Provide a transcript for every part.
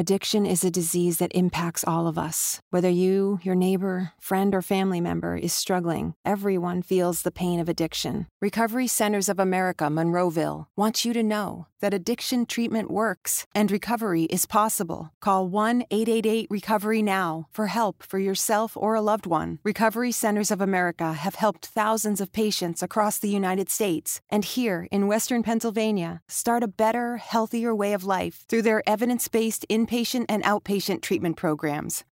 Addiction is a disease that impacts all of us. Whether you, your neighbor, friend, or family member is struggling, everyone feels the pain of addiction. Recovery Centers of America, Monroeville, wants you to know that addiction treatment works and recovery is possible. Call 1 888 Recovery Now for help for yourself or a loved one. Recovery Centers of America have helped thousands of patients across the United States and here in Western Pennsylvania start a better, healthier way of life through their evidence based inpatient and outpatient treatment programs.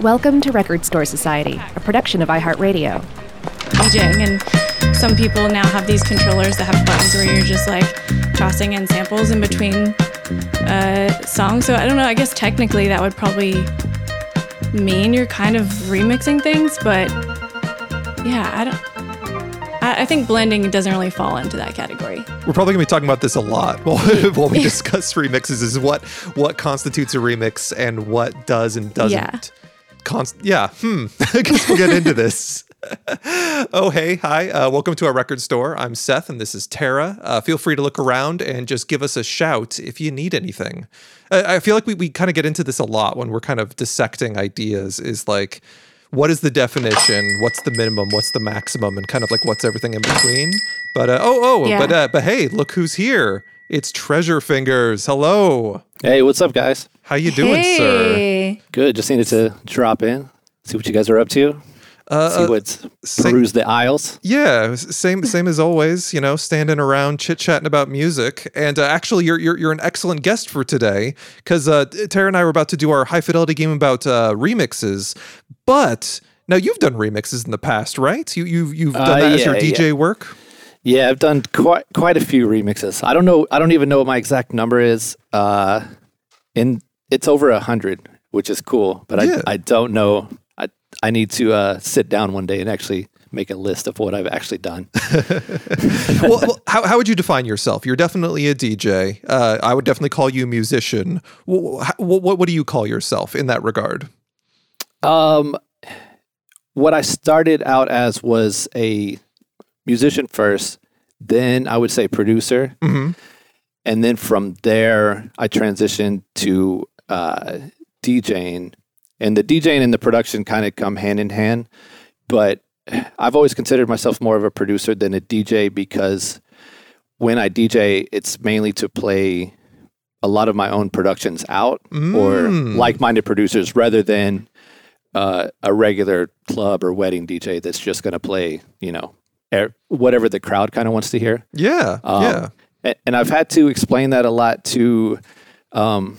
Welcome to Record Store Society, a production of iHeartRadio. DJing, and some people now have these controllers that have buttons where you're just like tossing in samples in between uh, songs. So I don't know. I guess technically that would probably mean you're kind of remixing things, but yeah, I don't. I, I think blending doesn't really fall into that category. We're probably gonna be talking about this a lot while, while we discuss remixes. Is what what constitutes a remix and what does and doesn't. Yeah. Const- yeah. Hmm. I guess we'll get into this. oh, hey, hi. Uh, welcome to our record store. I'm Seth, and this is Tara. Uh, feel free to look around and just give us a shout if you need anything. I, I feel like we, we kind of get into this a lot when we're kind of dissecting ideas. Is like, what is the definition? What's the minimum? What's the maximum? And kind of like what's everything in between. But uh, oh, oh, Yeah. but uh, but hey, look who's here! It's Treasure Fingers. Hello. Hey, what's up, guys? How you doing, sir? Good. Just needed to drop in, see what you guys are up to, Uh, see uh, what's say- peruse the aisles. Yeah, same same as always. You know, standing around chit chatting about music. And uh, actually, you're, you're you're an excellent guest for today because uh, Tara and I were about to do our high fidelity game about uh, remixes. But now you've done remixes in the past, right? You you've you've done Uh, that as your DJ yeah. work. Yeah, I've done quite quite a few remixes. I don't know. I don't even know what my exact number is. Uh, and it's over a hundred, which is cool. But Yeah. I I don't know. I I need to uh, sit down one day and actually make a list of what I've actually done. well, well, how how would you define yourself? You're definitely a DJ. Uh, I would definitely call you a musician. What, what what do you call yourself in that regard? Um, what I started out as was a musician first, then I would say producer, hmm and then from there I transitioned to uh, DJing, and the DJing and the production kind of come hand in hand. But I've always considered myself more of a producer than a DJ because when I DJ, it's mainly to play a lot of my own productions out or Mm. like-minded producers rather than uh, a regular club or wedding DJ that's just going to play, you know, er- whatever the crowd kind of wants to hear. Yeah, Um, yeah. And I've had to explain that a lot to, um,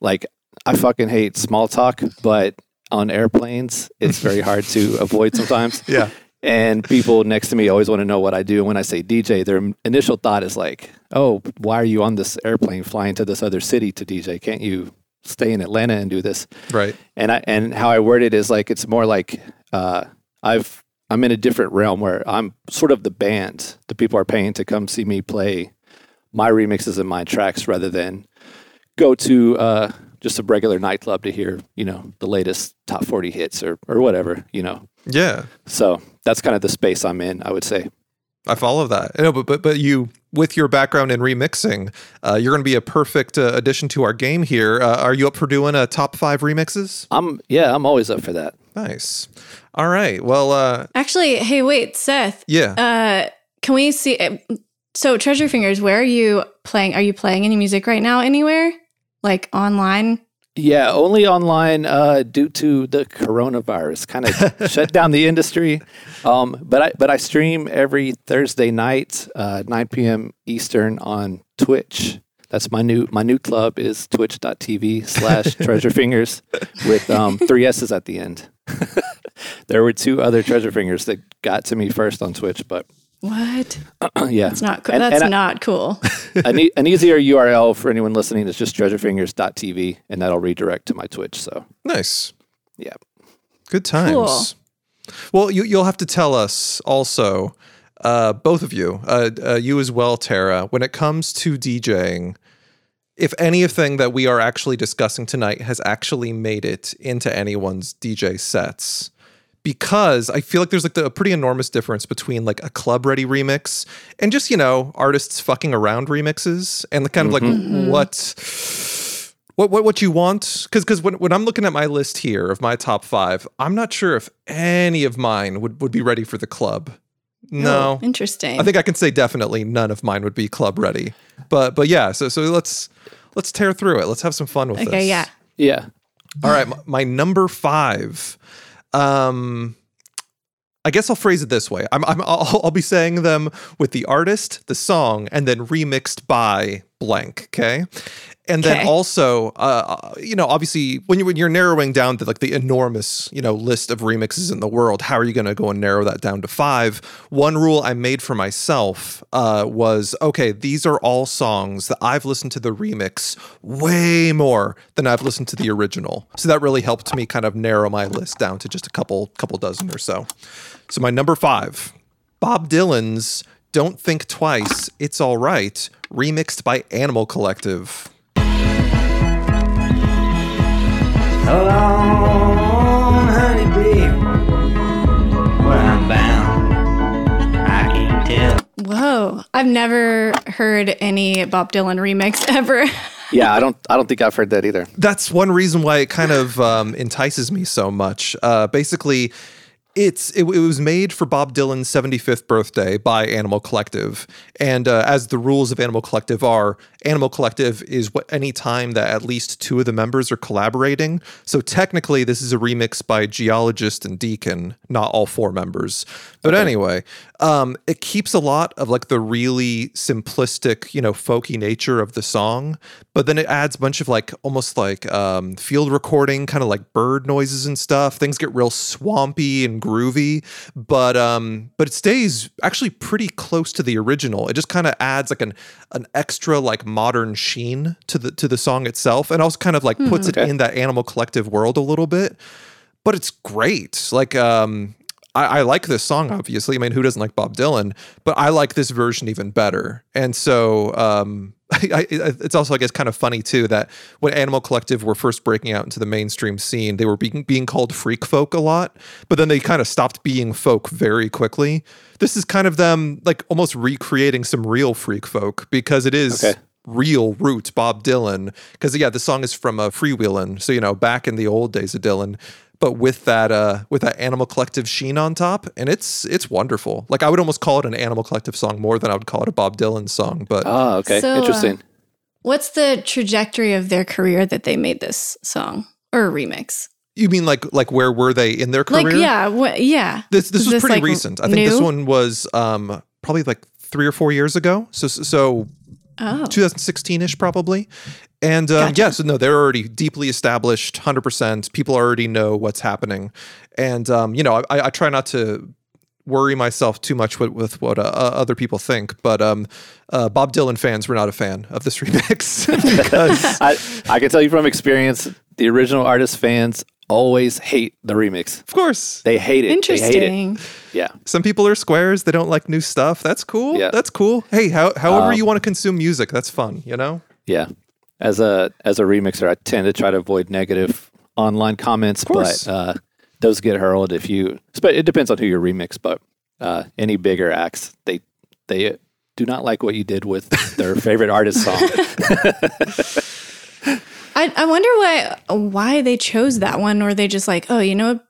like, I fucking hate small talk, but on airplanes, it's very hard to avoid sometimes. Yeah. And people next to me always want to know what I do. And when I say DJ, their initial thought is like, oh, why are you on this airplane flying to this other city to DJ? Can't you stay in Atlanta and do this? Right. and I and how I word it is like it's more like uh, I've I'm in a different realm where I'm sort of the band. The people are paying to come see me play my remixes and my tracks rather than go to uh, just a regular nightclub to hear you know the latest top 40 hits or or whatever you know. Yeah. So that's kind of the space I'm in. I would say. I follow that. No, but but but you, with your background in remixing, uh, you're going to be a perfect uh, addition to our game here. Uh, are you up for doing a top five remixes? I'm yeah. I'm always up for that. Nice. All right. Well, uh, Actually, hey, wait, Seth. yeah. Uh, can we see? uh, So, Treasure Fingers, where are you playing? Are you playing any music right now anywhere? Like online? Yeah, only online uh, due to the coronavirus. Kind of shut down the industry. Um, but I but I stream every Thursday night, uh, 9 p.m. Eastern on Twitch. That's my new my new club is twitch.tv slash treasure fingers with um, three S's at the end. there were two other treasure fingers that got to me first on Twitch, but What? yeah. It's not cool. And- That's and I- not cool. an, e- an easier URL for anyone listening is just treasurefingers.tv, and that'll redirect to my Twitch. So, Nice. yeah. Good times. Well, you, you'll have to tell us also, uh, both of you, uh, uh, you as well, Tara, when it comes to DJing, if anything that we are actually discussing tonight has actually made it into anyone's DJ sets. Because I feel like there's like the, a pretty enormous difference between like a club ready remix and just, you know, artists fucking around remixes and the kind of like mm-hmm. Mm-hmm. what what what what you want. Because because when, when i'm looking at my list here of my top five i'm not sure if any of mine would, would be ready for the club. Oh, no. Oh, interesting. i think i can say definitely none of mine would be club ready. But but yeah so so let's let's tear through it. Let's have some fun with this. Okay, yeah. Yeah. all right my, my number five um I guess I'll phrase it this way. I'm, I'm I'll, I'll be saying them with the artist, the song, and then remixed by blank. Okay, and then Okay. also, uh, you know, obviously, when you when you're narrowing down to like the enormous, you know, list of remixes in the world, how are you going to go and narrow that down to five? One rule I made for myself uh, was okay. These are all songs that I've listened to the remix way more than I've listened to the original. So that really helped me kind of narrow my list down to just a couple couple dozen or so. So my number five, Bob Dylan's "Don't Think Twice, It's All Right," remixed by Animal Collective. Hold honey, babe. Where I'm bound, I can't tell. Whoa. I've never heard any Bob Dylan remix ever. Yeah. I don't. I don't think I've heard that either. that's one reason why it kind of um, entices me so much. Uh, basically, it's it, it was made for Bob Dylan's 75th birthday by Animal Collective, and uh, as the rules of Animal Collective are, Animal Collective is what any time that at least two of the members are collaborating. So technically, this is a remix by Geologist and Deacon, not all four members. But anyway, um, it keeps a lot of like the really simplistic, you know, folky nature of the song, but then it adds a bunch of like almost like um, field recording, kind of like bird noises and stuff. Things get real swampy and groovy, but um, but it stays actually pretty close to the original. It just kind of adds like an an extra like modern sheen to the to the song itself, and also kind of like puts it in that Animal Collective world a little bit but it's great. Like, um, I, I like this song, obviously. I mean, who doesn't like Bob Dylan? But I like this version even better. And so, um, I, I, it's also, I guess, kind of funny too that when Animal Collective were first breaking out into the mainstream scene, they were being being called freak folk a lot, but then they kind of stopped being folk very quickly. This is kind of them like almost recreating some real freak folk because it is Okay. real root Bob Dylan. Because yeah, the song is from uh, Freewheelin', so you know back in the old days of Dylan, but with that uh with that Animal Collective sheen on top, and it's it's wonderful. Like I would almost call it an Animal Collective song more than I would call it a Bob Dylan song. But Oh, okay. So, uh, Interesting. What's the trajectory of their career that they made this song or a remix? you mean like like where were they in their career? Like, yeah, what, yeah. This this Is was this, pretty like, recent. I think this one was um probably like three or four years ago. So so Oh, 2016ish probably. And um, Gotcha. yeah, so no, they're already deeply established, hundred percent. People already know what's happening, and um, you know, I, I try not to worry myself too much with, with what uh, other people think. But um, uh, Bob Dylan fans were not a fan of this remix because I, I can tell you from experience, the original artist fans always hate the remix. of course, They hate it. They hate it. interesting. Yeah. some people are squares. They don't like new stuff. That's cool. Yeah. That's cool. Hey, how, however Um, you want to consume music, that's fun. You know. Yeah. As a as a remixer, I tend to try to avoid negative online comments, course. but uh, those get hurled if you. But it depends on who you remix. But uh, any bigger acts, they they do not like what you did with their favorite artist song. I, I wonder why why they chose that one, or they just like, oh, you know,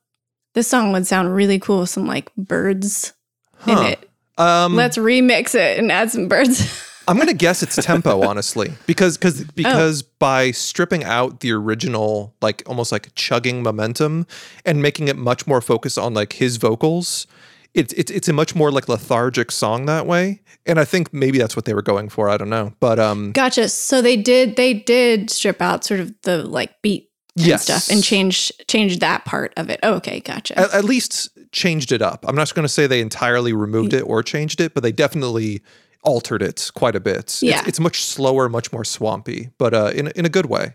this song would sound really cool with some like birds Huh. in it. Um, Let's remix it and add some birds. I'm gonna guess it's tempo, honestly, because Oh. because because by stripping out the original, like almost like chugging momentum, and making it much more focused on like his vocals, it's it's it's a much more like lethargic song that way. And I think maybe that's what they were going for. I don't know, but um, gotcha. So they did they did strip out sort of the like beat and Yes. stuff and change change that part of it. Oh, okay, gotcha. at, at least changed it up. I'm not going to say they entirely removed it or changed it, but they definitely altered it quite a bit. Yeah. It's, it's much slower, much more swampy, but uh, in in a good way.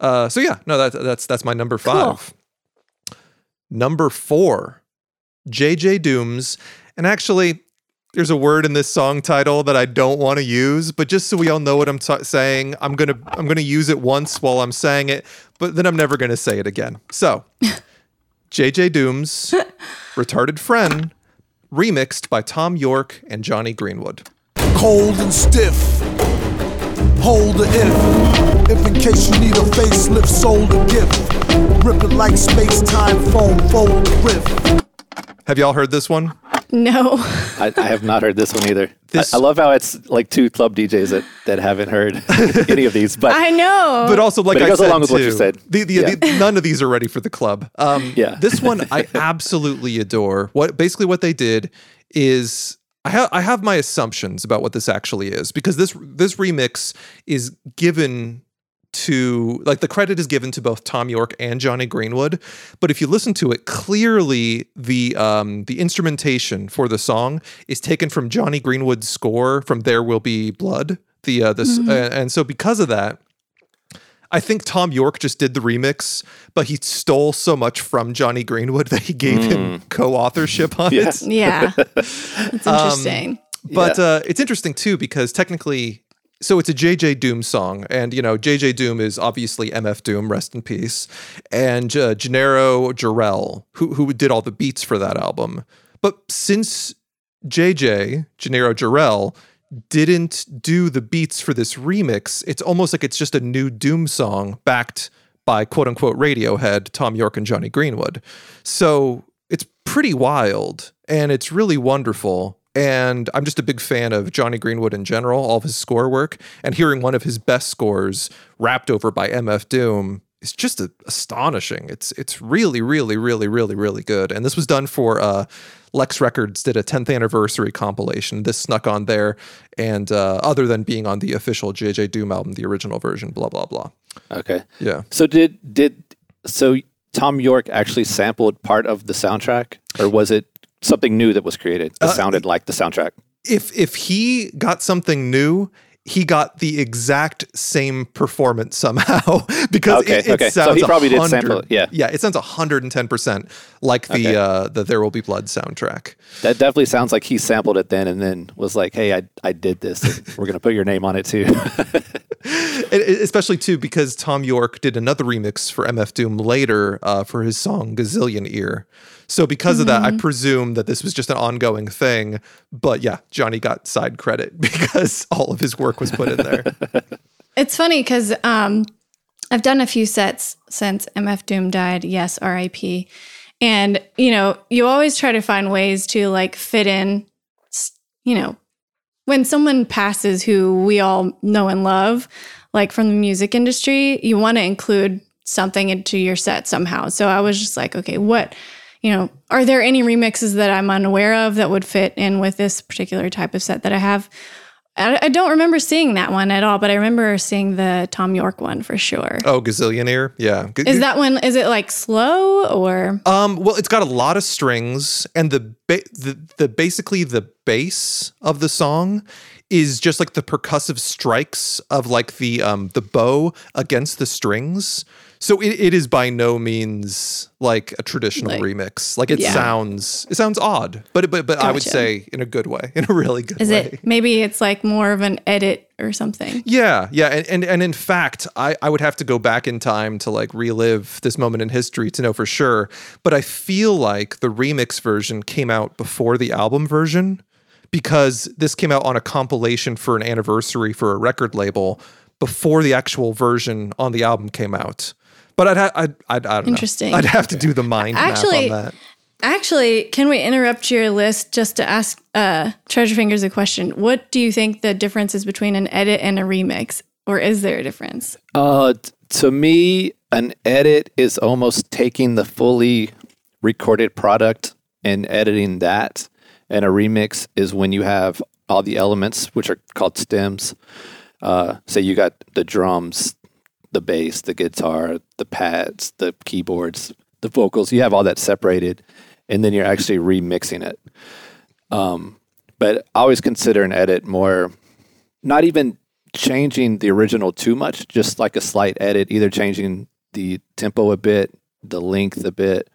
Uh, so yeah, no, that, that's that's my number five. Number four, JJ Dooms, and actually, there's a word in this song title that I don't want to use, but just so we all know what I'm t- saying, I'm gonna I'm gonna use it once while I'm saying it, but then I'm never gonna say it again. So, JJ Dooms, retarded friend, remixed by Thom Yorke and Jonny Greenwood. cold and stiff. Hold the if. If in case you need a facelift, sold a gift. Rip it like space time foam, fold the riff. Have y'all heard this one? No. I, I have not heard this one either. This- I, I love how it's like two club DJs that, that haven't heard any of these, but I know. But also, like But it I goes said, along with what you said. The, the, Yeah. the- none of these are ready for the club. Um, Yeah. this one I absolutely adore. What basically what they did is I have I have my assumptions about what this actually is because this this remix is given to like the credit is given to both Thom Yorke and Jonny Greenwood, but if you listen to it, clearly the um, the instrumentation for the song is taken from Jonny Greenwood's score from There Will Be Blood. The uh, this uh, and so because of that, I think Thom Yorke just did the remix, but he stole so much from Jonny Greenwood that he gave him co-authorship on Yeah. it. yeah. It's Um, interesting. But Yeah. uh, it's interesting too because technically, so it's a JJ Doom song, and you know JJ Doom is obviously MF Doom, rest in peace, and uh, Jneiro Jarel, who who did all the beats for that album. But since JJ Jneiro Jarel didn't do the beats for this remix, it's almost like it's just a new Doom song backed by quote unquote Radiohead, Thom Yorke, and Jonny Greenwood. So it's pretty wild and it's really wonderful. And I'm just a big fan of Jonny Greenwood in general, all of his score work, and hearing one of his best scores wrapped over by MF Doom is just a- astonishing. It's it's really, really, really, really, really good. And this was done for uh, Lex Records did a 10th anniversary compilation. This snuck on there, and uh, other than being on the official JJ Doom album, the original version, blah blah blah. okay. Yeah. So did did so Thom Yorke actually sampled part of the soundtrack, or was it something new that was created that Uh, sounded like the soundtrack? if if he got something new, he got the exact same performance somehow because Okay, it, it okay. So sounds he probably did 100 sample it, yeah. yeah, it sounds hundred and ten percent like the Okay. uh, the There Will Be Blood soundtrack. That definitely sounds like he sampled it then and then was like, "Hey, I I did this. We're gonna put your name on it too." It- especially too because Thom Yorke did another remix for MF Doom later uh, for his song Gazillion Ear. So because of that, I presume that this was just an ongoing thing. But yeah, Jonny got side credit because all of his work was put in there. It's funny because um, I've done a few sets since MF Doom died. Yes, RIP. And, you know, you always try to find ways to like fit in, you know, when someone passes who we all know and love, like from the music industry, you want to include something into your set somehow. So I was just like, okay, what, you know, are there any remixes that I'm unaware of that would fit in with this particular type of set that I have? I, I don't remember seeing that one at all, but I remember seeing the Thom Yorke one for sure. Oh, Gazillion Ear, yeah. G- Is that one? Is it like slow or? Um, well, it's got a lot of strings, and the ba- the the basically the bass of the song is just like the percussive strikes of like the um the bow against the strings. So it, it is by no means like a traditional Like- remix. Like it Yeah. sounds it sounds odd, but but but I would say in a good way, in a really good way. Is way. it maybe it's like more of an edit or something? Yeah, yeah, and, and and in fact, I I would have to go back in time to like relive this moment in history to know for sure. But I feel like the remix version came out before the album version because this came out on a compilation for an anniversary for a record label before the actual version on the album came out. But I'd ha- I'd, I'd I don't Interesting. know. I'd have to do the mind Actually- math on that. Actually, can we interrupt your list just to ask uh, Treasure Fingers a question? What do you think the difference is between an edit and a remix, or is there a difference? Uh, t- to me, an edit is almost taking the fully recorded product and editing that, and a remix is when you have all the elements, which are called stems. Uh, say you got the drums, the bass, the guitar, the pads, the keyboards, the vocals. You have all that separated, and then you're actually remixing it. Um, but I always consider an edit more, not even changing the original too much, just like a slight edit, either changing the tempo a bit, the length a bit,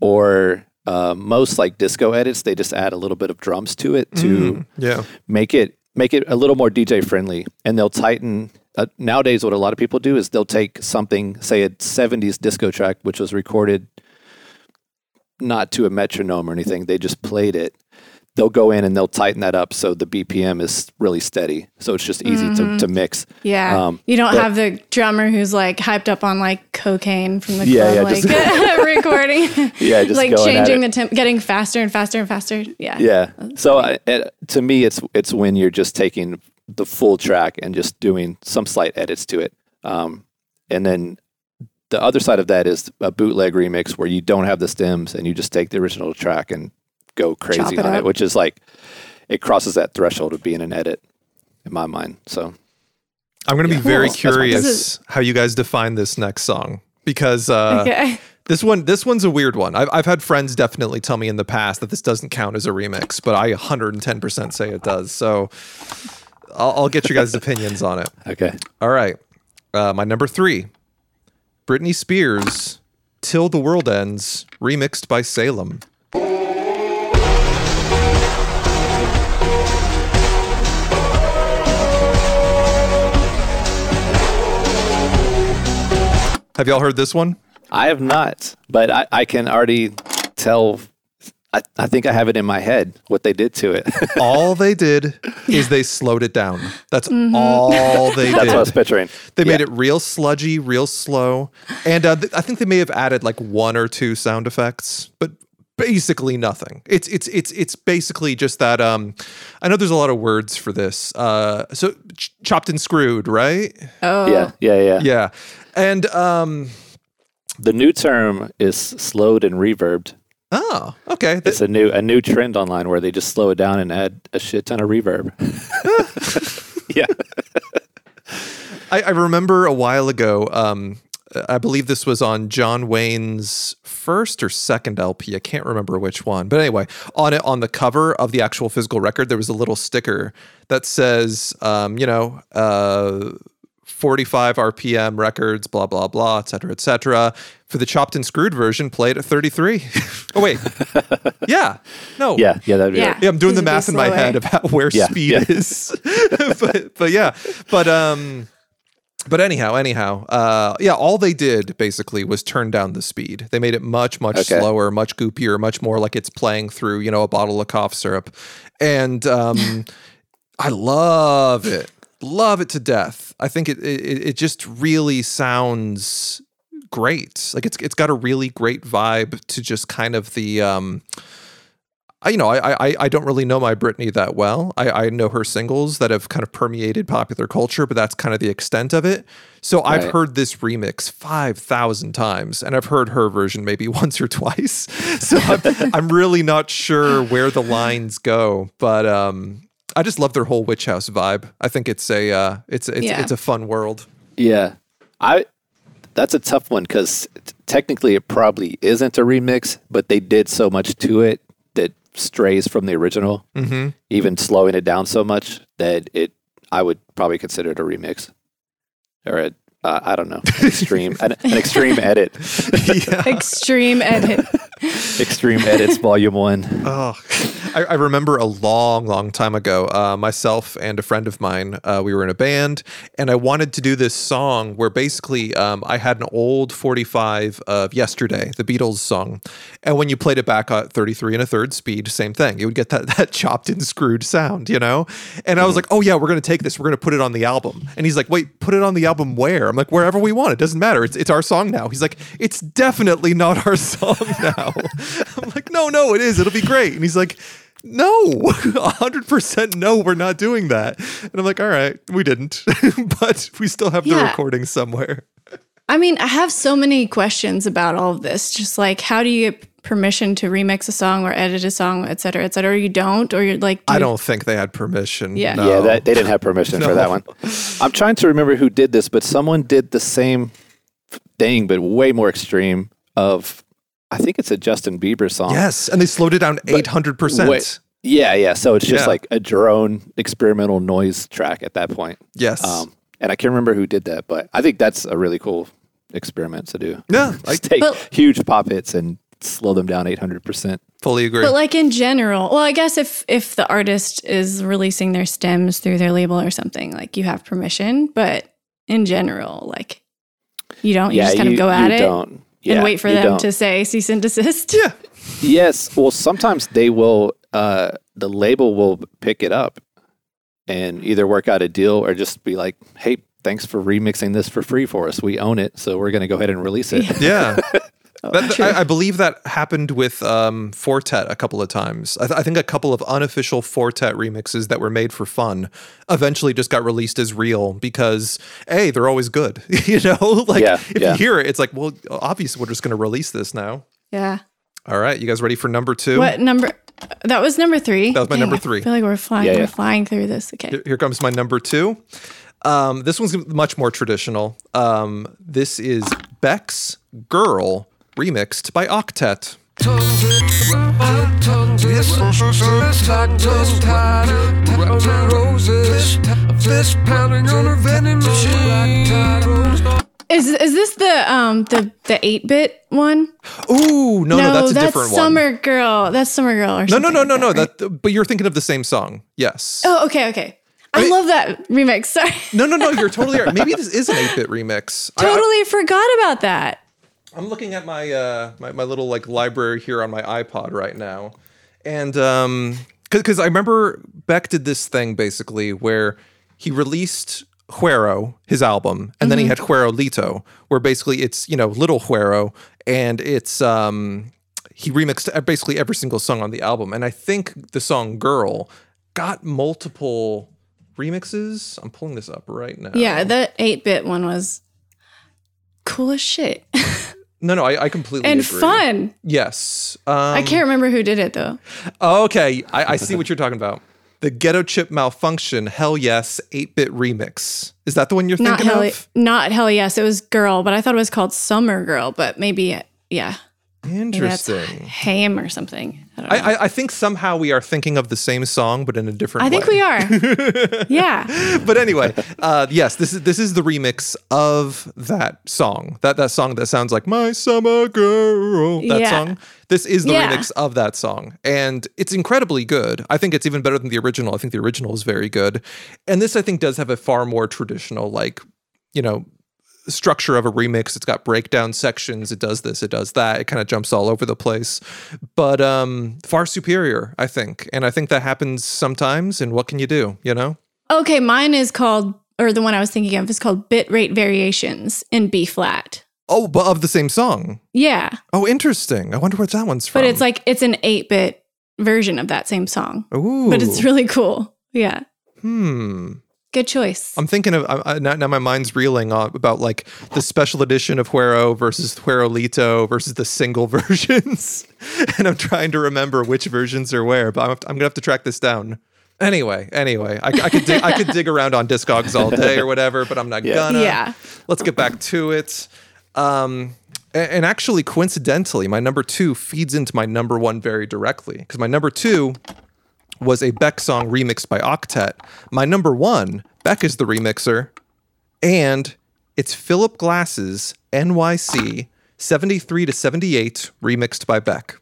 or uh, most like disco edits, they just add a little bit of drums to it to Yeah. make it make it a little more DJ friendly, and they'll tighten. Uh, nowadays, what a lot of people do is they'll take something, say a '70s disco track, which was recorded not to a metronome or anything. They just played it. They'll go in and they'll tighten that up so the BPM is really steady. So it's just easy to, to mix. Yeah. Um, you don't but- have the drummer who's like hyped up on like cocaine from the Yeah, club, yeah, like recording. Yeah, just like changing the temp, getting faster and faster and faster. Yeah. Yeah. So I, it, to me, it's it's when you're just taking the full track and just doing some slight edits to it. Um, and then the other side of that is a bootleg remix where you don't have the stems and you just take the original track and go crazy it on it, which is like it crosses that threshold of being an edit in my mind. So I'm going to Yeah. be very Cool. Curious guess. how you guys define this next song because uh, Okay. this one this one's a weird one. I've, I've had friends definitely tell me in the past that this doesn't count as a remix, but I 110% say it does. So I'll, I'll get your guys' opinions on it. okay, All right. Uh, my number three Britney Spears, Till the World Ends, remixed by Salem. Have y'all heard this one? I have not, but I, I can already tell. I, I think I have it in my head what they did to it. All they did is they slowed it down. That's all they That's did. what I was picturing. They made Yeah. it real sludgy, real slow, and uh, th- I think they may have added like one or two sound effects, but basically nothing. It's it's it's it's basically just that. Um, I know there's a lot of words for this. Uh, so ch- chopped and screwed, right? Oh. Yeah, yeah, yeah, Yeah, and um, The new term is slowed and reverbed. Oh, okay. It's a new a new trend online where they just slow it down and add a shit ton of reverb. yeah. I, I remember a while ago. Um, I believe this was on John Wayne's first or second LP. I can't remember which one, but anyway, on it on the cover of the actual physical record, there was a little sticker that says, um, you know, uh, 45 RPM records, blah blah blah, et cetera, et cetera. For the chopped and screwed version, played at 33. oh wait, yeah, no, Yeah, yeah, that'd be Yeah. right. yeah, I'm doing the math in my head about where Yeah, speed yeah. is. but but yeah, but um but anyhow, anyhow, uh yeah, all they did basically was turn down the speed. They made it much much Okay. slower, much goopier, much more like it's playing through, you know, a bottle of cough syrup. And um I love it. Love it to death. I think it it, it just really sounds great. Like it's it's got a really great vibe to just kind of the um I, you know, I, I I don't really know my Britney that well. I, I know her singles that have kind of permeated popular culture, but that's kind of the extent of it. So I've heard this remix five thousand times, and I've heard her version maybe once or twice. So I'm, I'm really not sure where the lines go, but um, I just love their whole witch house vibe. I think it's a uh, it's it's Yeah. it's a fun world. Yeah, I. That's a tough one because technically it probably isn't a remix, but they did so much to it that strays from the original. Mm-hmm. Even slowing it down so much that it, I would probably consider it a remix, or a, uh, I don't know, an extreme, an, an extreme edit, yeah. Extreme edit. extreme edits, volume one. Oh, I, I remember a long, long time ago, uh, myself and a friend of mine, uh, we were in a band, and I wanted to do this song where basically um, I had an old 45 of Yesterday, the Beatles song. And when you played it back at 33 and a third speed, same thing. You would get that, that chopped and screwed sound, you know? And I was like, oh, yeah, we're going to take this. We're going to put it on the album. And he's like, wait, put it on the album where? I'm like, wherever we want. It doesn't matter. It's, it's our song now. He's like, it's definitely not our song now. I'm like, no, no, it is. It'll be great. And he's like, no, 100% no, we're not doing that. And I'm like, all right, we didn't, but we still have the Yeah. recording somewhere. I mean, I have so many questions about all of this. Just like, how do you get permission to remix a song or edit a song, et cetera, et cetera? Or you don't, or you're like, do I don't think they had permission. Yeah. No. Yeah, that, they didn't have permission for that one. I'm trying to remember who did this, but someone did the same thing, but way more extreme. Of I think it's a Justin Bieber song. Yes, and they slowed it down eight hundred percent. Yeah, yeah. So it's just Yeah. like a drone experimental noise track at that point. Yes. Um, and I can't remember who did that, but I think that's a really cool experiment to do. Yeah, I Just take But- huge pop hits and slow them down 800%. fully agree. But like in general, well, I guess if if the artist is releasing their stems through their label or something, like you have permission. But in general, like you don't. You just kind of go at you it Don't. Yeah, and wait for them don't. to say cease and desist. yeah, Yes. Well, sometimes they will, uh, the label will pick it up and either work out a deal or just be like, hey, thanks for remixing this for free for us. We own it. So we're going to go ahead and release it. yeah. Oh, That- I, I believe that happened with um, Four Tet a couple of times. I, th- I think a couple of unofficial Four Tet remixes that were made for fun eventually just got released as real because hey, they're always good. you know, like Yeah, if yeah. you hear it, it's like, well, obviously we're just going to release this now. Yeah. All right, you guys ready for number two? What number? That was number three. That was my Dang, number I three. feel like we're flying. Yeah. We're flying through this. Okay. Here- Here comes my number two. Um, this one's much more traditional. Um, this is Beck's Girl remixed by Octet. Is is this the um the the eight bit one? Ooh, no, no, that's a different one. Summer Girl. That's Summer Girl or No, something. no, no, like no, no. right? That, but you're thinking of the same song. Yes. Oh, okay, okay. I, mean- love that remix. Sorry. No, no, no. You're totally right. Maybe this is an 8-bit remix. I- I- totally forgot about that. I'm looking at my uh my, my little like library here on my iPod right now. And um cuz I remember Beck did this thing basically where he released Guero, his album, and then he had Guerolito, where basically it's, you know, little Guero and it's um he remixed basically every single song on the album. And I think the song Girl got multiple remixes. I'm pulling this up right now. Yeah, the eight bit one was cool as shit No, no, I, I completely and agree. fun. Yes. Um, I can't remember who did it though. Okay, I, I see what you're talking about. The Ghettochip Malfunction Hell Yes 8-bit remix. Is that the one you're Not thinking hell, of? not hell yes. It was girl, but I thought it was called Summer Girl. But maybe yeah, Interesting. Ham or something. I don't know. I, I, think somehow we are thinking of the same song, but in a different I think we are. yeah. but anyway, uh, yes, this is this is the remix of that song. That that song that sounds like "My Summer Girl." That Yeah. song. This is the Yeah. remix of that song, and it's incredibly good. I think it's even better than the original. I think the original is very good, and this I think does have a far more traditional, like you know, structure of a remix. It's got breakdown sections. It does this. It does that. It kind of jumps all over the place, but um, far superior, I think. And I think that happens sometimes. And what can you do? You know. Okay, mine is called, or the one I was thinking of is called Bit Rate Variations in B flat. Oh, but of the same song. Yeah, Oh, interesting. I wonder where that one's from. but it's like it's an eight bit version of that same song, Ooh. but it's really cool. Yeah, hmm. Good choice. I'm thinking of I, I, now, now. My mind's reeling on, about like the special edition of Guero versus Guerolito versus the single versions, and I'm trying to remember which versions are where. But I'm, I'm gonna have to track this down. Anyway, anyway, I, I could dig, I could dig around on Discogs all day or whatever, but I'm not Yeah. gonna. Yeah. Let's get back to it. Um, a- and actually, coincidentally, my number two feeds into my number one very directly because my number two was a Beck song remixed by Octet. My number one, Beck is the remixer, and it's Philip Glass's NYC 73 to 78 remixed by Beck.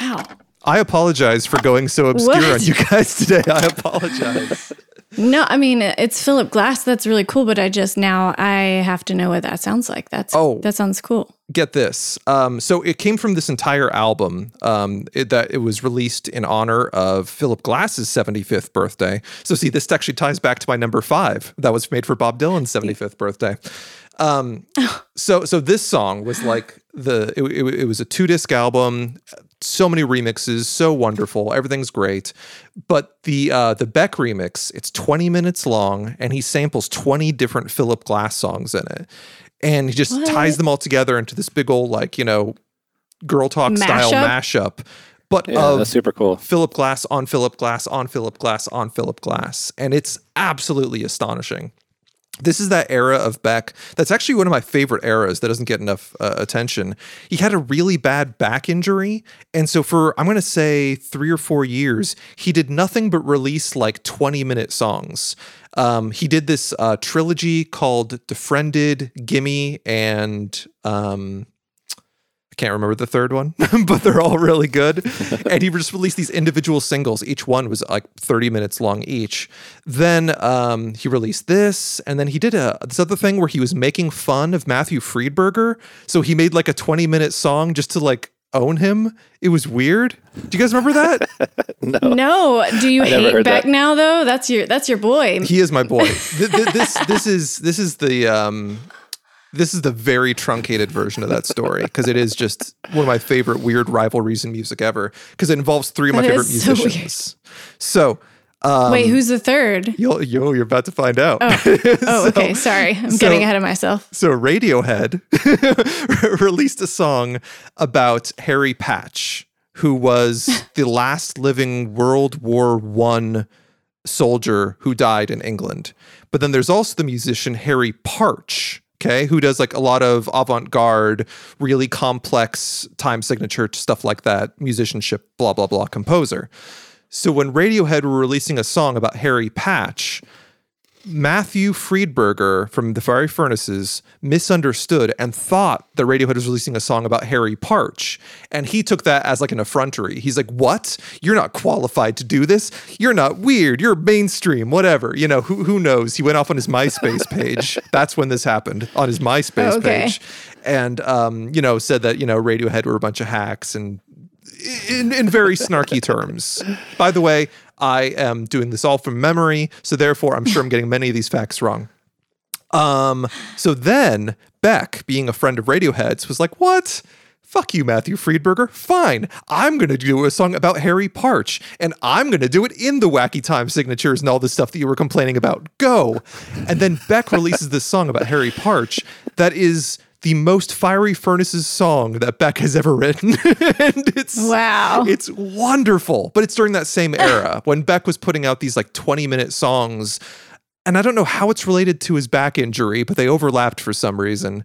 Wow. I apologize for going so obscure What? on you guys today. I apologize. No, I mean it's Philip Glass. That's really cool. But I just now I have to know what that sounds like. That's Oh. that sounds cool. get this. Um, so it came from this entire album um, it, that it was released in honor of Philip Glass's 75th birthday. So see, this actually ties back to my number five that was made for Bob Dylan's 75th birthday. Um, so so this song was like the it, it, it was a two disc album, so many remixes, so wonderful, everything's great. But the uh, the Beck remix, it's 20 minutes long, and he samples 20 different Philip Glass songs in it, and he just ties them all together into this big old like you know girl talk style Mashup? mashup. but Yeah, of that's super cool. Philip Glass on Philip Glass on Philip Glass on Philip Glass. And it's absolutely astonishing. This is that era of Beck that's actually one of my favorite eras that doesn't get enough uh, attention. He had a really bad back injury. And so, for I'm going to say three or four years, he did nothing but release like 20 minute songs. Um, he did this uh, trilogy called Defriended, Gimme, and um, I can't remember the third one, but they're all really good. and he just released these individual singles. Each one was like 30 minutes long each. Then um, he released this, and then he did a this other thing where he was making fun of Matthew Friedberger. So he made like a 20 minute song just to like own him. It was weird. Do you guys remember that? No, No. do you I never hate heard Beck that. now though? That's your that's your boy. he is my boy. Th- th- this this is this is the um this is the very truncated version of that story because it is just one of my favorite weird rivalries in music ever because it involves three of my That favorite so weird. musicians. So, um, Wait, who's the third? you'll, you'll you're about to find out. Oh, okay. Sorry, I'm so- getting ahead of myself. So Radiohead released a song about Harry Patch, who was the last living World War One soldier who died in England. But then there's also the musician Harry Partch, okay, who does like a lot of avant-garde, really complex time signature stuff like that, musicianship, blah blah blah, composer. So when Radiohead were releasing a song about Harry Patch, Matthew Friedberger from the Fiery Furnaces misunderstood and thought that Radiohead was releasing a song about Harry Partch. And he took that as like an effrontery. He's like, What? You're not qualified to do this. You're not weird. You're mainstream, whatever. You know, who, who knows? He went off on his MySpace page. That's when this happened on his MySpace Okay. page. And, um, you know, said that, you know, Radiohead were a bunch of hacks and in, in very snarky terms. By the way, I am doing this all from memory, so therefore I'm sure I'm getting many of these facts wrong. Um, so then Beck, being a friend of Radiohead's, was like, What? Fuck you, Matthew Friedberger. Fine. I'm going to do a song about Harry Partch, and I'm going to do it in the wacky time signatures and all the stuff that you were complaining about. Go. And then Beck releases this song about Harry Partch that is the most fiery furnaces song that Beck has ever written. and it's Wow. it's wonderful. But it's during that same era when Beck was putting out these like 20 minute songs. And I don't know how it's related to his back injury, but they overlapped for some reason.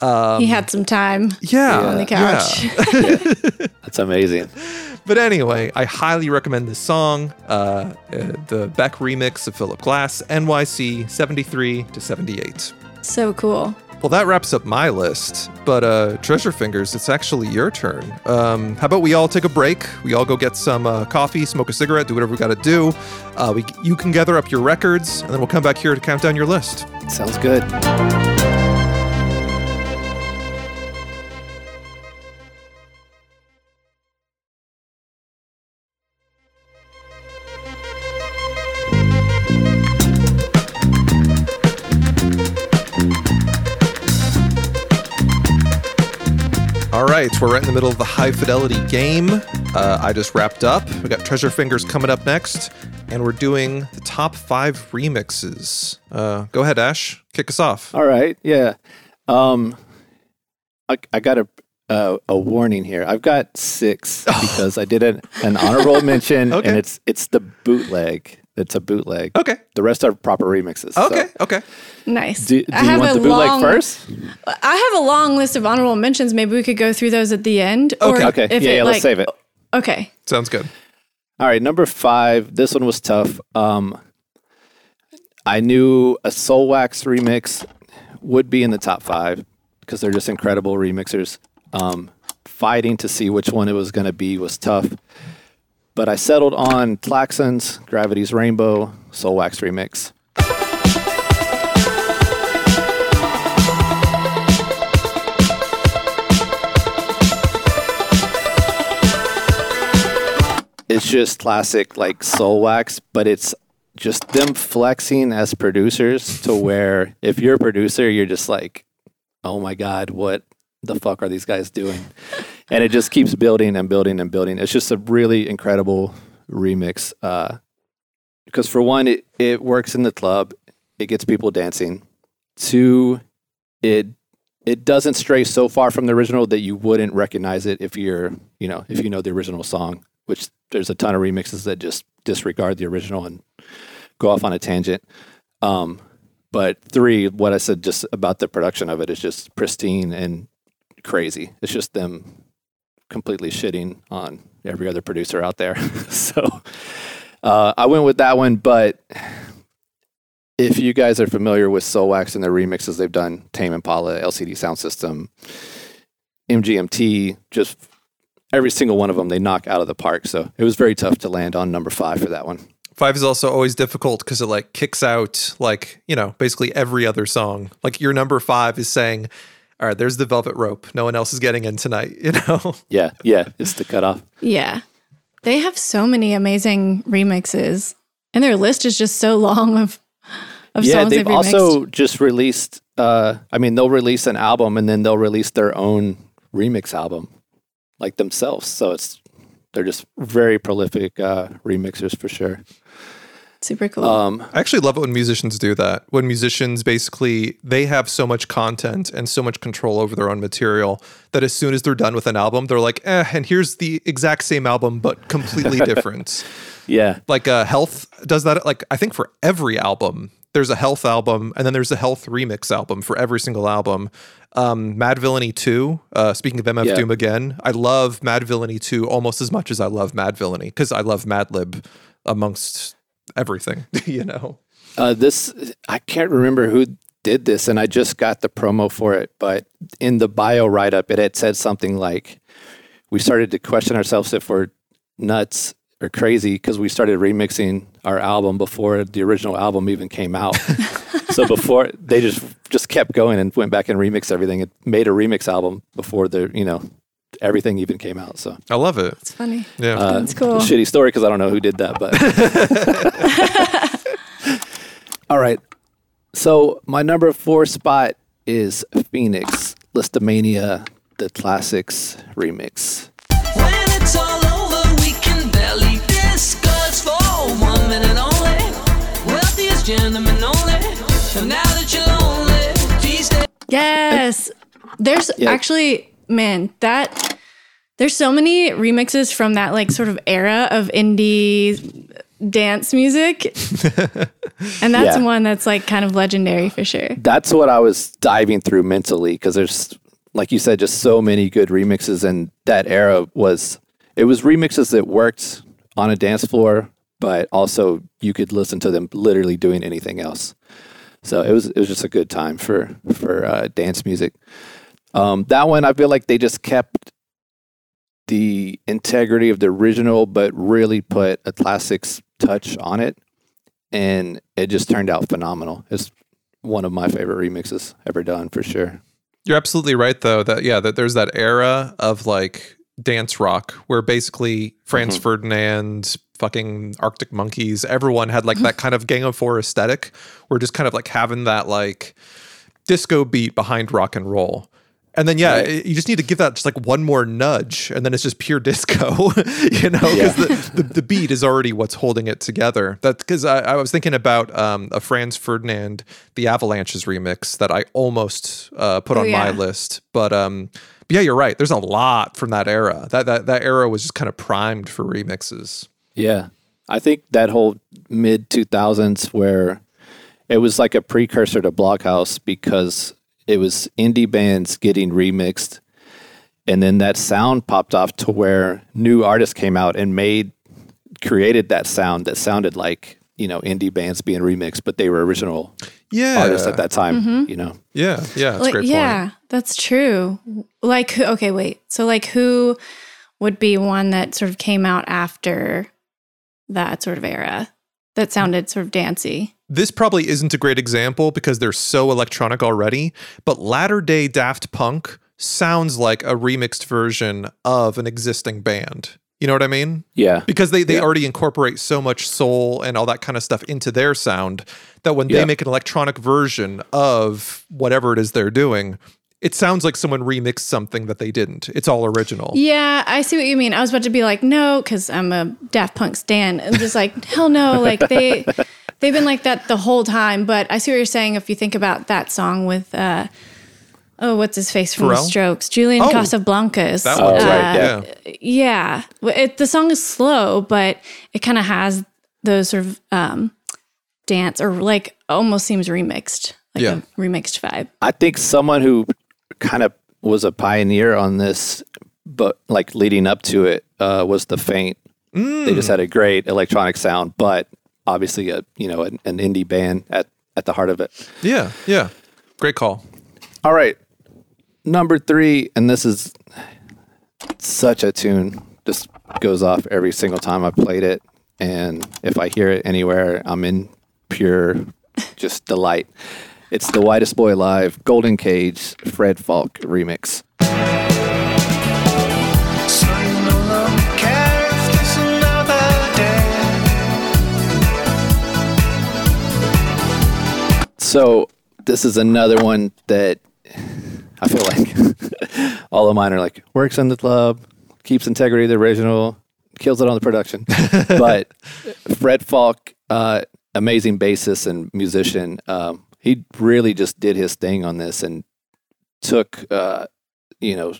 Um, he had some time yeah. on the couch. yeah. That's amazing. But anyway, I highly recommend this song, uh, uh, the Beck remix of Philip Glass, NYC 73 to 78. so cool. Well, that wraps up my list. But uh, Treasure Fingers, it's actually your turn. Um, how about we all take a break? We all go get some uh, coffee, smoke a cigarette, do whatever we got to do. Uh, we, you can gather up your records, and then we'll come back here to count down your list. Sounds good. We're right in the middle of the high fidelity game. Uh, I just wrapped up. We got Treasure Fingers coming up next, and we're doing the top five remixes. Uh, go ahead, Ash. Kick us off. All right. Yeah. Um, I, I got a, a a warning here. I've got six because I did an, an honorable mention, Okay. and it's it's the bootleg. It's a bootleg. Okay. The rest are proper remixes. so- Okay. Okay. Nice. Do, do I you have want a the bootleg long, first? I have a long list of honorable mentions. Maybe we could go through those at the end. Okay. Okay. if yeah, it, yeah. Let's like- save it. Okay. Sounds good. All right, number five. This one was tough. Um, I knew a Soulwax remix would be in the top five because they're just incredible remixers. Um, fighting to see which one it was going to be was tough, but I settled on Klaxons' Gravity's Rainbow Soulwax remix. It's just classic like Soulwax, but it's just them flexing as producers to where if you're a producer, you're just like, oh my God, what the fuck are these guys doing? And it just keeps building and building and building. It's just a really incredible remix. Uh, because for one, it, it works in the club, it gets people dancing. Two, it it doesn't stray so far from the original that you wouldn't recognize it if you're, you know, if you know the original song. Which there's a ton of remixes that just disregard the original and go off on a tangent. Um, but three, what I said just about the production of it is just pristine and crazy. It's just them completely shitting on every other producer out there. so uh, I went with that one, but if you guys are familiar with Soulwax and the remixes they've done, Tame Impala, LCD Soundsystem, MGMT, just every single one of them they knock out of the park. So it was very tough to land on number five for that one. Five is also always difficult because it like kicks out like, you know, basically every other song. Like your number five is saying, all right, there's the velvet rope. No one else is getting in tonight, you know? Yeah, yeah, it's the cutoff. Yeah. They have so many amazing remixes, and their list is just so long of of yeah, songs they've remixed. also just released. Uh, I mean, they'll release an album and then they'll release their own remix album, like themselves. So it's they're just very prolific uh, remixers for sure. Super cool. Um, I actually love it when musicians do that. When musicians basically they have so much content and so much control over their own material that as soon as they're done with an album, they're like, eh, and here's the exact same album but completely different. yeah, like uh, Health does that. Like I think for every album, there's a Health album, and then there's a Health remix album for every single album. Um, Madvillainy 2, uh, speaking of MF Yeah. Doom again, I love Madvillainy 2 almost as much as I love Madvillainy because I love Madlib amongst everything, you know? uh, this I can't remember who did this, and I just got the promo for it. But in the bio write up, it had said something like, "We started to question ourselves if we're nuts." Or crazy because we started remixing our album before the original album even came out. so before they just just kept going and went back and remixed everything. It made a remix album before the you know everything even came out. So I love it. it's funny. Yeah. uh, That's cool. Shitty story because I don't know who did that, but all right. So my number four spot is Phoenix Lisztomania, the Classixx remix. When it's all over, we can barely discuss for one minute only. Wealthiest gentlemen only. And now that you're lonely, please stay. Yes. There's Yeah. actually, man, that there's so many remixes from that like sort of era of indie dance music. and that's Yeah. one that's like kind of legendary for sure. That's what I was diving through mentally because there's, like you said, just so many good remixes, and that era was it was remixes that worked on a dance floor, but also you could listen to them literally doing anything else. So it was it was just a good time for for uh, dance music. Um, that one I feel like they just kept the integrity of the original, but really put a Classixx touch on it, and it just turned out phenomenal. It's one of my favorite remixes ever done for sure. You're absolutely right, though. That yeah, that there's that era of like dance rock where basically Franz Ferdinand, fucking Arctic Monkeys, everyone had like that kind of Gang of Four aesthetic. We're just kind of like having that like disco beat behind rock and roll. And then yeah, Right. you just need to give that just like one more nudge, and then it's just pure disco, you know, because the, the the beat is already what's holding it together. That because I, I was thinking about um, a Franz Ferdinand, the Avalanches remix that I almost uh, put Oh, on my list, but um, but yeah, you're right. There's a lot from that era. That that that era was just kind of primed for remixes. Yeah. I think that whole mid 2000s where it was like a precursor to blog house because it was indie bands getting remixed and then that sound popped off to where new artists came out and made created that sound that sounded like, you know, indie bands being remixed but they were original Yeah, artists at that time, mm-hmm. you know. Yeah, yeah, that's a like great yeah, point. that's true. Like okay, wait. So like who would be one that sort of came out after that sort of era that sounded sort of dancey? This probably isn't a great example because they're so electronic already, but latter day Daft Punk sounds like a remixed version of an existing band. You know what I mean? Yeah. Because they, they Yeah. already incorporate so much soul and all that kind of stuff into their sound that when Yeah. they make an electronic version of whatever it is they're doing, it sounds like someone remixed something that they didn't. It's all original. Yeah, I see what you mean. I was about to be like, no, because I'm a Daft Punk stan. I'm just like, hell no. Like they they've been like that the whole time. But I see what you're saying. If you think about that song with uh oh, what's his face from Pharrell? the Strokes? Julian Oh, Casablancas. that one. Oh, right, Uh, yeah. yeah. It, the song is slow, but it kind of has those sort of um, dance or like almost seems remixed, like Yeah. a remixed vibe. I think someone who kind of was a pioneer on this, but like leading up to it, uh, was the Faint. They just had a great electronic sound, but obviously a you know an, an indie band at at the heart of it. Yeah, yeah. Great call. All right, number three, and this is such a tune. Just goes off every single time I played it, and if I hear it anywhere, I'm in pure just delight. It's the Whitest Boy Alive, Golden Cage, Fred Falke remix. So this is another one that I feel like all of mine are like works in the club, keeps integrity of the original, kills it on the production. but Fred Falke, uh, amazing bassist and musician, um, he really just did his thing on this and took, uh, you know,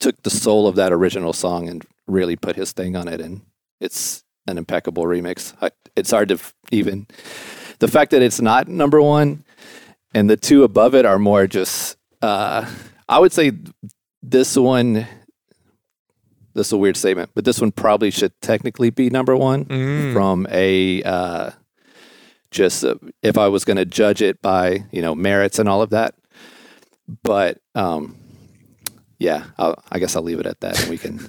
took the soul of that original song and really put his thing on it. And it's an impeccable remix. I, it's hard to f- even the fact that it's not number one and the two above it are more just uh i would say this one this is a weird statement but this one probably should technically be number one from a uh just uh, if i was going to judge it by you know merits and all of that but um yeah I'll, i guess i'll leave it at that and we can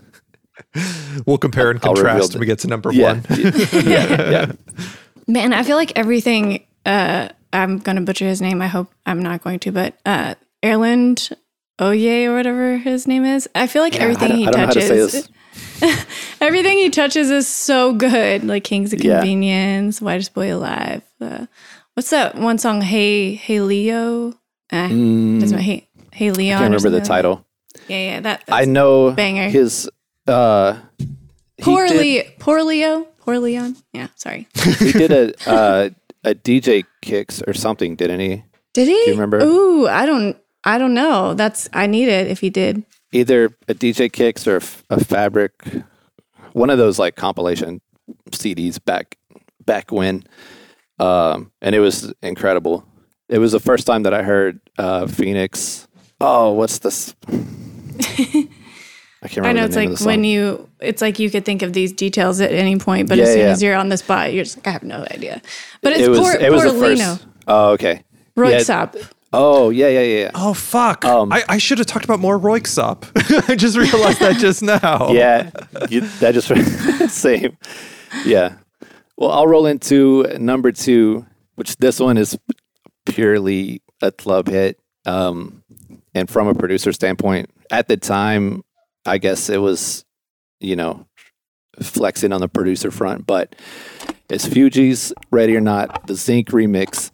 We'll compare and I'll contrast the- when we get to number yeah one. yeah yeah Man, I feel like everything. Uh, I'm gonna butcher his name. I hope I'm not going to, but uh, Erlend Øye or whatever his name is. I feel like I everything don't, he I don't know how to say touches, this everything he touches is so good. Like Kings of Yeah. Convenience, Whitest Boy Alive. Uh, what's that one song? Hey, Hey Leo. Eh, doesn't matter. Hey, Hey Leon. Mm. can't remember the title. Yeah, yeah. That. i know banger. his uh poor Leo. Poor Leo. Poor Leon. Yeah. Sorry. he did a uh, a DJ kicks or something, didn't he? Did he? Do you remember? Ooh, I don't. I don't know. That's. I need it if he did. Either a DJ kicks or a fabric, one of those like compilation CDs back back when, um, and it was incredible. It was the first time that I heard uh, Phoenix. Oh, what's this? I can't remember. I know the it's name like when you. It's like you could think of these details at any point, but Yeah, as soon yeah. as you're on the spot, you're just like, I have no idea. But it's it was poor, it was poor Leno. first. Oh, okay. Roy Yeah. Sop. Oh, yeah, yeah, yeah. Oh fuck! Um, I, I should have talked about more Röyksopp. I just realized that just now. Yeah, you, that just same. Yeah. Well, I'll roll into number two, which this one is purely a club hit. Um, and from a producer standpoint, at the time, I guess it was, you know, flexing on the producer front, but it's Fugees Ready or Not, the Zinc remix,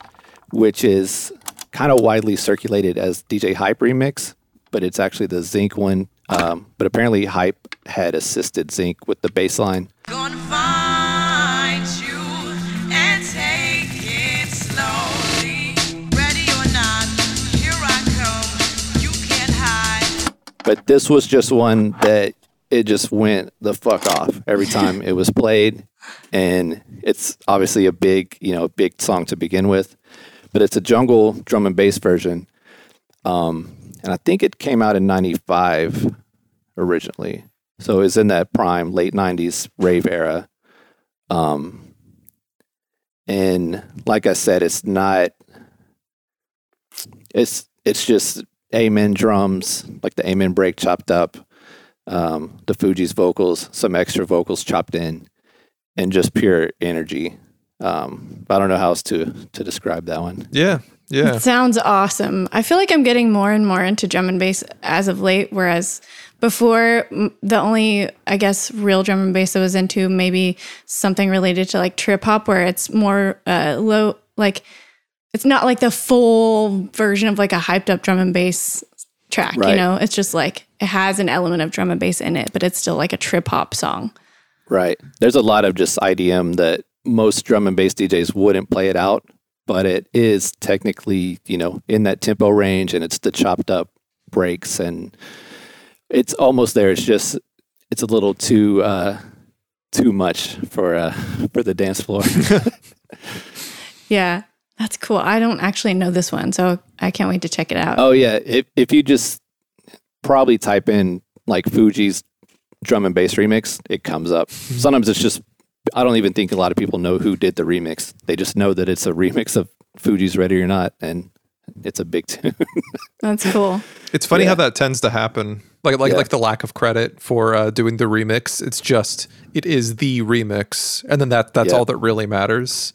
which is kind of widely circulated as DJ Hype remix, but it's actually the Zinc one. Um, but apparently, Hype had assisted Zinc with the bass line. But this was just one that it just went the fuck off every time it was played. And it's obviously a big, you know, big song to begin with, but it's a jungle drum and bass version. Um, and I think it came out in 95 originally. So it was in that prime late 90s rave era. Um, and like I said, it's not, it's, it's just amen drums, like the amen break chopped up, um, the Fugees vocals, some extra vocals chopped in, and just pure energy. Um, I don't know how else to to describe that one. yeah, yeah. It sounds awesome. I feel like I'm getting more and more into drum and bass as of late, whereas before the only, I guess, real drum and bass I was into maybe something related to like trip hop, where it's more uh, low, like it's not like the full version of like a hyped up drum and bass track. You know, it's just like it has an element of drum and bass in it, but it's still like a trip hop song. Right. There's a lot of just IDM that most drum and bass DJs wouldn't play it out, but it is technically, you know, in that tempo range and it's the chopped up breaks and it's almost there. It's just it's a little too uh too much for uh for the dance floor. Yeah, that's cool. I don't actually know this one, so I can't wait to check it out. oh yeah, if if you just probably type in like Fugees drum and bass remix, it comes up. Sometimes it's just I don't even think a lot of people know who did the remix. They just know that it's a remix of Fugees Ready or Not and it's a big tune. That's cool. It's funny Yeah. how that tends to happen. Like like Yeah. like the lack of credit for uh, doing the remix. It's just it is the remix, and then that that's Yeah. all that really matters.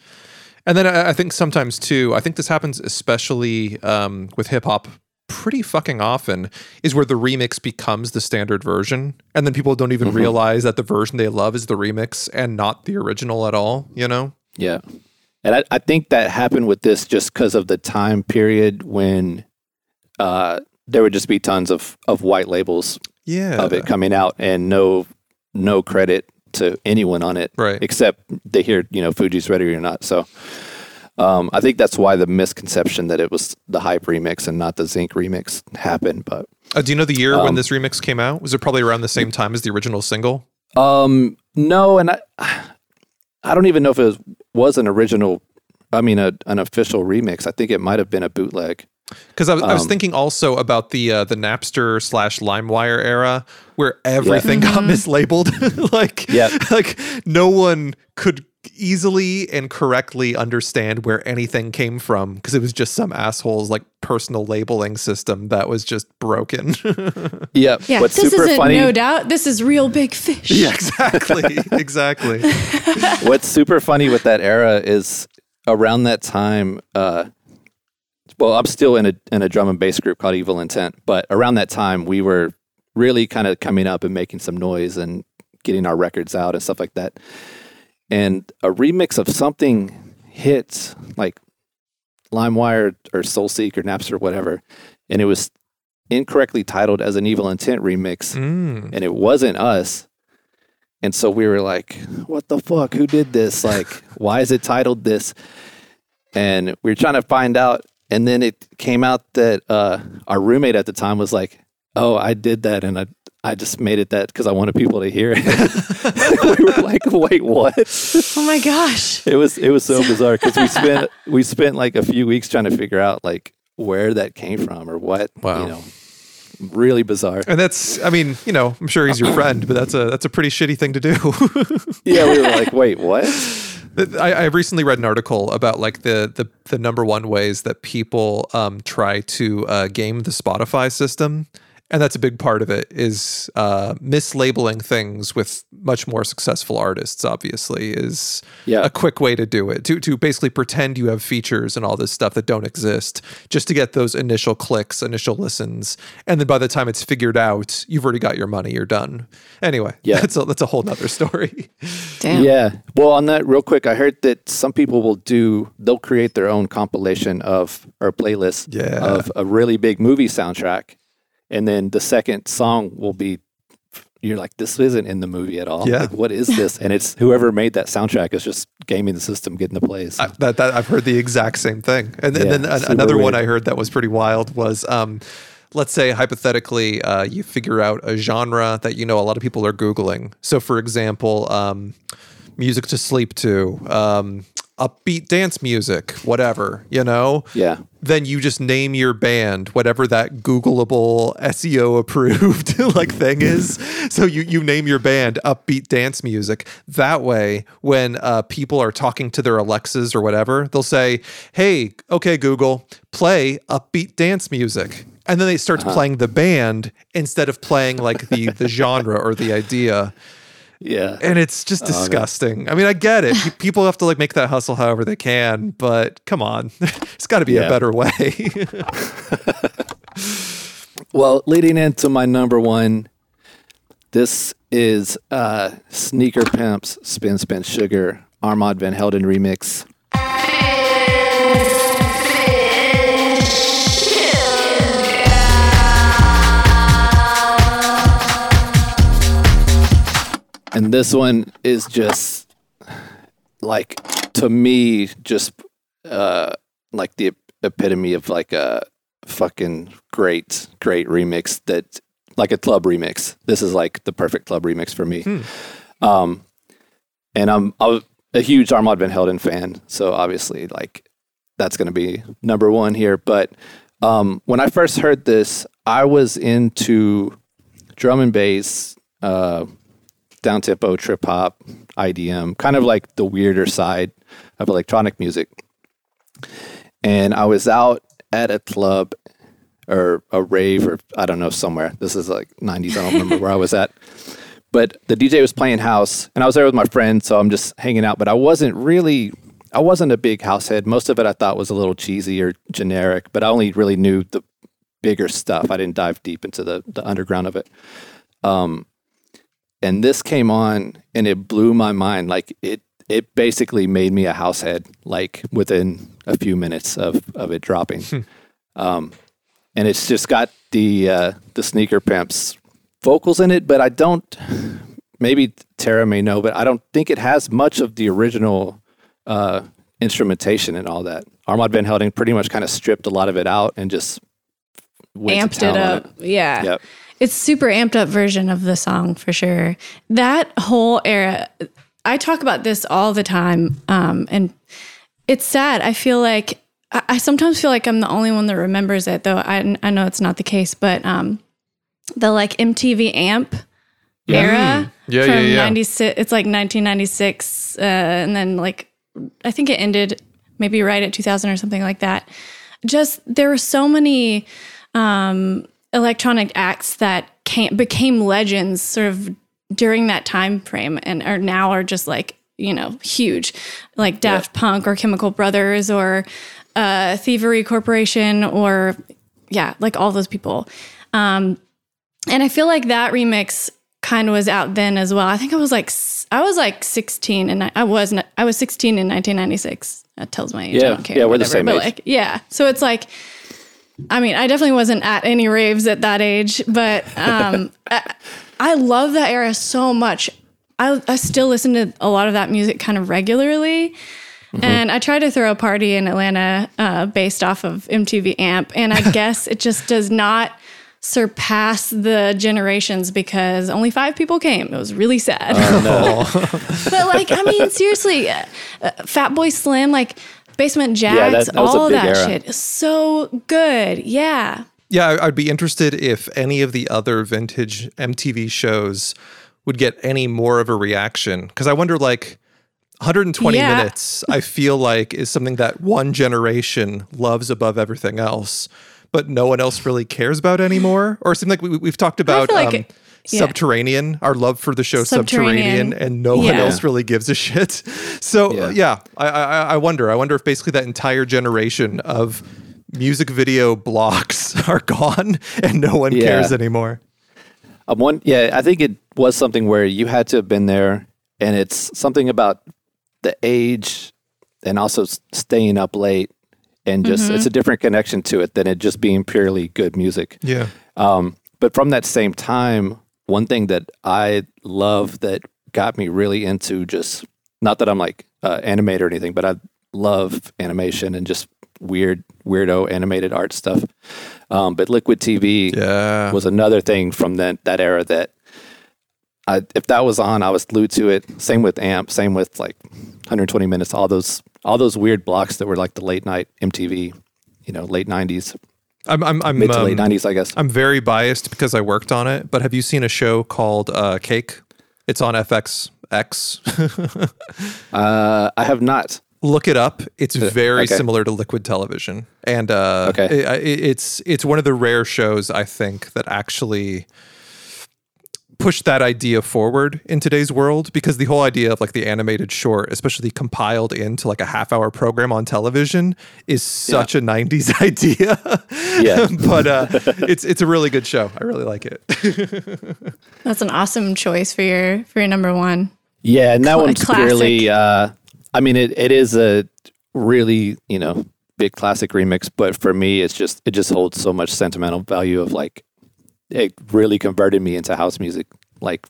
And then I, I think sometimes too. I think this happens especially um, with hip hop pretty fucking often. Is where the remix becomes the standard version, and then people don't even Mm-hmm. realize that the version they love is the remix and not the original at all. You know? Yeah. And I, I think that happened with this just because of the time period when uh, there would just be tons of, of white labels Yeah. of it coming out and no no credit to anyone on it Right. except they hear you know Fugees ready or not. So um, I think that's why the misconception that it was the hype remix and not the Zinc remix happened. But Uh, do you know the year when Um, this remix came out? Was it probably around the same time as the original single? Um, no, and I, I don't even know if it was, was an original. I mean, a, an official remix. I think it might have been a bootleg. Because I was, I was Um, thinking also about the uh, the Napster slash LimeWire era where everything got mislabeled. like, Yeah. like no one could easily and correctly understand where anything came from because it was just some asshole's like personal labeling system that was just broken. Yeah, Yeah, What's this super isn't funny? no doubt. This is real big fish. yeah, exactly, exactly. what's super funny with that era is around that time. Uh, well, I'm still in a in a drum and bass group called Evil Intent, but around that time we were really kind of coming up and making some noise and getting our records out and stuff like that. And a remix of something hits like LimeWire or SoulSeek or Napster or whatever, and it was incorrectly titled as an Evil Intent remix, Mm. and it wasn't us. And so we were like, what the fuck? Who did this? Like, why is it titled this? And we were trying to find out. And then it came out that uh, our roommate at the time was like, oh, I did that. And I, I just made it that because I wanted people to hear it. we were like, wait, what? Oh my gosh. It was, it was so bizarre because we spent, we spent like a few weeks trying to figure out like where that came from or what, Wow. you know, really bizarre. And that's, I mean, you know, I'm sure he's your friend, but that's a that's a pretty shitty thing to do. Yeah. We were like, wait, what? I, I recently read an article about like the the, the number one ways that people um, try to uh, game the Spotify system, and that's a big part of it is uh, mislabeling things with much more successful artists. Obviously, is Yeah. a quick way to do it to to basically pretend you have features and all this stuff that don't exist, just to get those initial clicks, initial listens, and then by the time it's figured out, you've already got your money. You're done. Anyway, Yeah. that's a that's a whole nother story. Damn. Yeah. Well, on that, real quick, I heard that some people will do, they'll create their own compilation of or playlist Yeah. of a really big movie soundtrack. And then the second song will be, you're like, this isn't in the movie at all. Yeah. Like, what is this? And it's whoever made that soundtrack is just gaming the system, getting the plays. I, that, that I've heard the exact same thing. And, then Yeah, and then another one. I heard that was pretty wild was, um, let's say hypothetically, uh, you figure out a genre that you know a lot of people are googling. So, for example, um, music to sleep to, um, upbeat dance music, whatever, you know. yeah. Then you just name your band, whatever that Googleable SEO approved like thing is. So you you name your band upbeat dance music. That way, when uh, people are talking to their Alexas or whatever, they'll say, "Hey, okay, Google, play upbeat dance music." And then they start playing the band instead of playing like the the genre or the idea Yeah. and it's just disgusting. I mean, I get it. People have to like make that hustle however they can, but come on, it's got to be a better way. Well, leading into my number one, this is uh, Sneaker Pimps Spin Spin Sugar Armand Van Helden remix. And this one is just like to me just uh, like the epitome of like a fucking great, great remix that like a club remix. This is like the perfect club remix for me. Um, and I'm, I'm a huge Armand Van Helden fan, so obviously like that's going to be number one here. But um, when I first heard this, I was into drum and bass, uh, down tempo, trip hop, IDM, kind of like the weirder side of electronic music. And I was out at a club or a rave or I don't know somewhere. This is like 90s. I don't remember where I was at. But the DJ was playing house and I was there with my friend, so I'm just hanging out, but I wasn't really I wasn't a big house head. Most of it I thought was a little cheesy or generic, but I only really knew the bigger stuff. I didn't dive deep into the the underground of it. Um and this came on and it blew my mind. Like it it basically made me a house head like within a few minutes of of it dropping. um and it's just got the uh, the sneaker pimps vocals in it, but I don't. Maybe Tara may know, but I don't think it has much of the original uh, instrumentation and all that. Armand Van Helden pretty much kind of stripped a lot of it out and just went to amped it town on up. Yeah. Yep. It's super amped up version of the song for sure. That whole era, I talk about this all the time. Um, and it's sad. I feel like, I, I sometimes feel like I'm the only one that remembers it, though I, I know it's not the case, but um, the like MTV AMP era Yeah, from yeah, yeah. 96, it's like 1996. Uh, and then like, I think it ended maybe right at 2000 or something like that. Just, there were so many um, electronic acts that came, became legends sort of during that time frame and are now are just like you know huge. Like daft punk or chemical brothers or uh, thievery corporation or yeah like all those people. Um, and i feel like that remix kind of was out then as well. I think i was like i was like 16 and i, I was i was 16 in 1996 that tells my age. I Yeah, don't care yeah, we're the whatever, same but age. like yeah. So it's like I mean, I definitely wasn't at any raves at that age, but um, I, I love that era so much. I, I still listen to a lot of that music kind of regularly. And I tried to throw a party in Atlanta uh, based off of MTV AMP. And I guess it just does not surpass the generations because only five people came. It was really sad. but like, I mean, seriously, uh, uh, Fatboy Slim, like Basement that- Jaxx, that was a all of that era. shit is so good. Yeah. Yeah, I- I'd be interested if any of the other vintage MTV shows would get any more of a reaction because I wonder like 120 Yeah. minutes I feel like is something that one generation loves above everything else but no one else really cares about anymore or it seems like we, we've talked about feel like um, it- yeah. Subterranean, our love for the show Subterranean, Subterranean. and no one else really gives a shit. So Yeah. yeah, I, I I wonder. I wonder if basically that entire generation of music video blocks are gone and no one Yeah. cares anymore. Um, one, yeah, I think it was something where you had to have been there, and it's something about the age and also staying up late, and just it's a different connection to it than it just being purely good music. Yeah. Um, but from that same time, one thing that I love that got me really into just not that I'm like uh, animator or anything, but I love animation and just weird, weirdo animated art stuff. Um, but Liquid TV Yeah. was another thing from that that era that I, if that was on, I was glued to it. Same with Amp. Same with like 120 minutes. All those all those weird blocks that were like the late night MTV. You know, late 90s, I'm I'm I'm, mid to um, late 90s, I guess. I'm very biased because I worked on it, but have you seen a show called uh, Cake? It's on FXX. Uh, I have not. Look it up. It's very okay. similar to Liquid Television, and uh, Okay. i- i- it's it's one of the rare shows I think that actually pushed that idea forward in today's world because the whole idea of like the animated short, especially compiled into like a half hour program on television, is such a '90s idea. Yeah. but uh, it's it's a really good show. I really like it. That's an awesome choice for your for your number one. Yeah, and that Cla- one's classic. clearly. Uh, I mean, it, it is a really you know big classic remix, but for me, it's just it just holds so much sentimental value of like it really converted me into house music. Like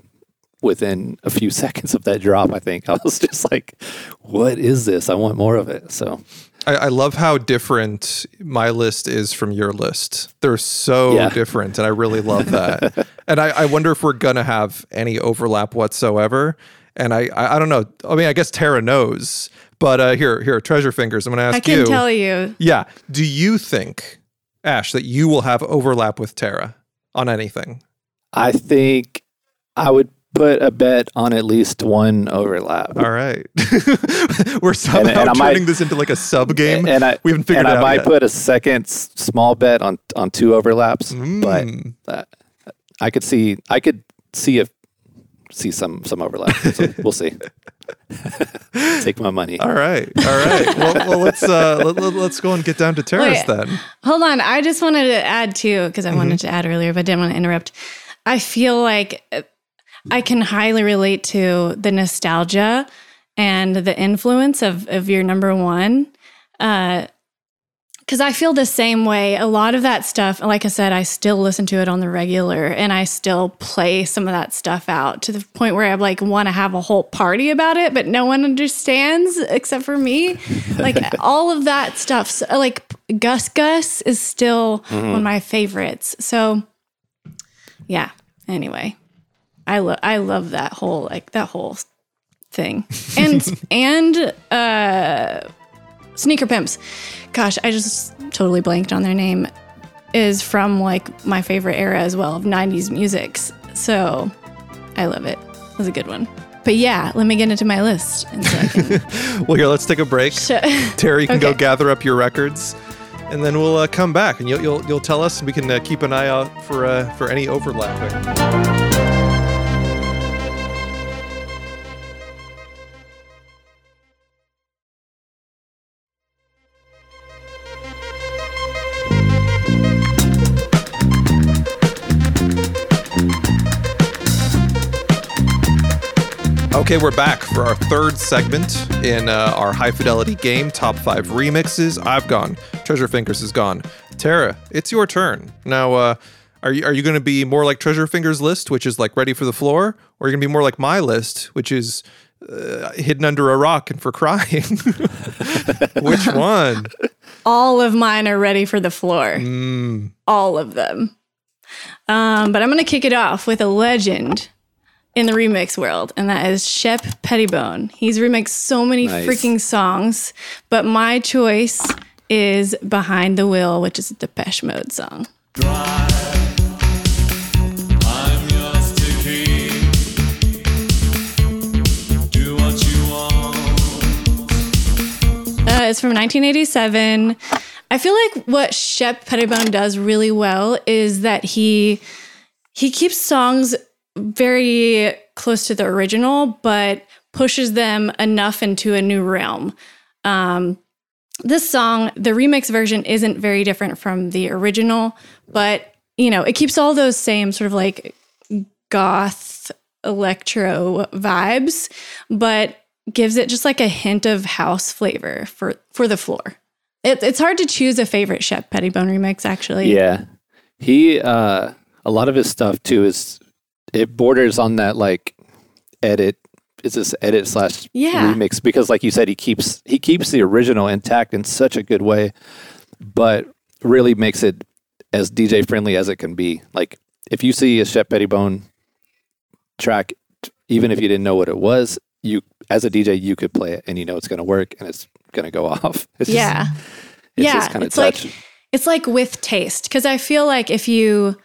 within a few seconds of that drop, I think I was just like, "What is this? I want more of it." So I, I love how different my list is from your list. They're so Yeah. different, and I really love that. and I, I wonder if we're gonna have any overlap whatsoever. And I, I, I don't know. I mean, I guess Tara knows, but uh, here, here, treasure fingers. I'm gonna ask you. I can you. tell you. Yeah. Do you think, Ash, that you will have overlap with Tara on anything? I think I would put a bet on at least one overlap. All right. We're somehow and might- turning this into like a sub game. And I we haven't figured and I might yet. put a second s- small bet on on two overlaps, Mm. but uh, I could see I could see if see some some overlap. So we'll see. Take my money. All right. All right. well, well, let's uh, let, let, us go and get down to Tara's Wait. then. Hold on. I just wanted to add too, because I Mm-hmm. wanted to add earlier, but didn't want to interrupt. I feel like uh, I can highly relate to the nostalgia and the influence of, of your number one. Because I feel the same way. A lot of that stuff, like I said, I still listen to it on the regular and I still play some of that stuff out to the point where I like want to have a whole party about it, but no one understands except for me. Like all of that stuff. So, like Gus Gus is still one of my favorites. So yeah. Anyway, I love I love that whole like that whole thing. And and uh Sneaker Pimps. Gosh, I just totally blanked on their name. Is from like my favorite era as well of 90s musics. So I love it. It was a good one. But yeah, let me get into my list. So Well, here, let's take a break. sh- Tara, you can go gather up your records, and then we'll uh, come back and you'll, you'll you'll tell us, and we can uh, keep an eye out for uh, for any overlapping. Okay, we're back for our third segment in uh, our high fidelity game, top five remixes. I've gone. Treasure Fingers is gone. Tara, it's your turn. Now, uh, are you are you going to be more like Treasure Fingers' list, which is like ready for the floor, or are you going to be more like my list, which is uh, hidden under a rock and for crying? which one? all of mine are ready for the floor. Mm, all of them. Um, but I'm going to kick it off with a legend in the remix world, and that is Shep Pettibone. He's remixed so many Nice. freaking songs, but my choice is Behind the Wheel, which is a Depeche Mode song. Uh, it's from 1987. I feel like what Shep Pettibone does really well is that he he keeps songs very close to the original, but pushes them enough into a new realm. Um, this song, the remix version, isn't very different from the original, but you know, it keeps all those same sort of like goth electro vibes, but gives it just like a hint of house flavor for for the floor. It, it's hard to choose a favorite Shep Pettibone remix, actually. Yeah. He uh a lot of his stuff too is it borders on that like edit is this edit slash Yeah. remix because like you said he keeps he keeps the original intact in such a good way but really makes it as DJ friendly as it can be. Like if you see a Shep Pettibone track even if you didn't know what it was, you as a DJ you could play it and you know it's going to work and it's going to go off. It's just- Yeah. it's yeah. just kind of it's like it's like with taste because I feel like if you,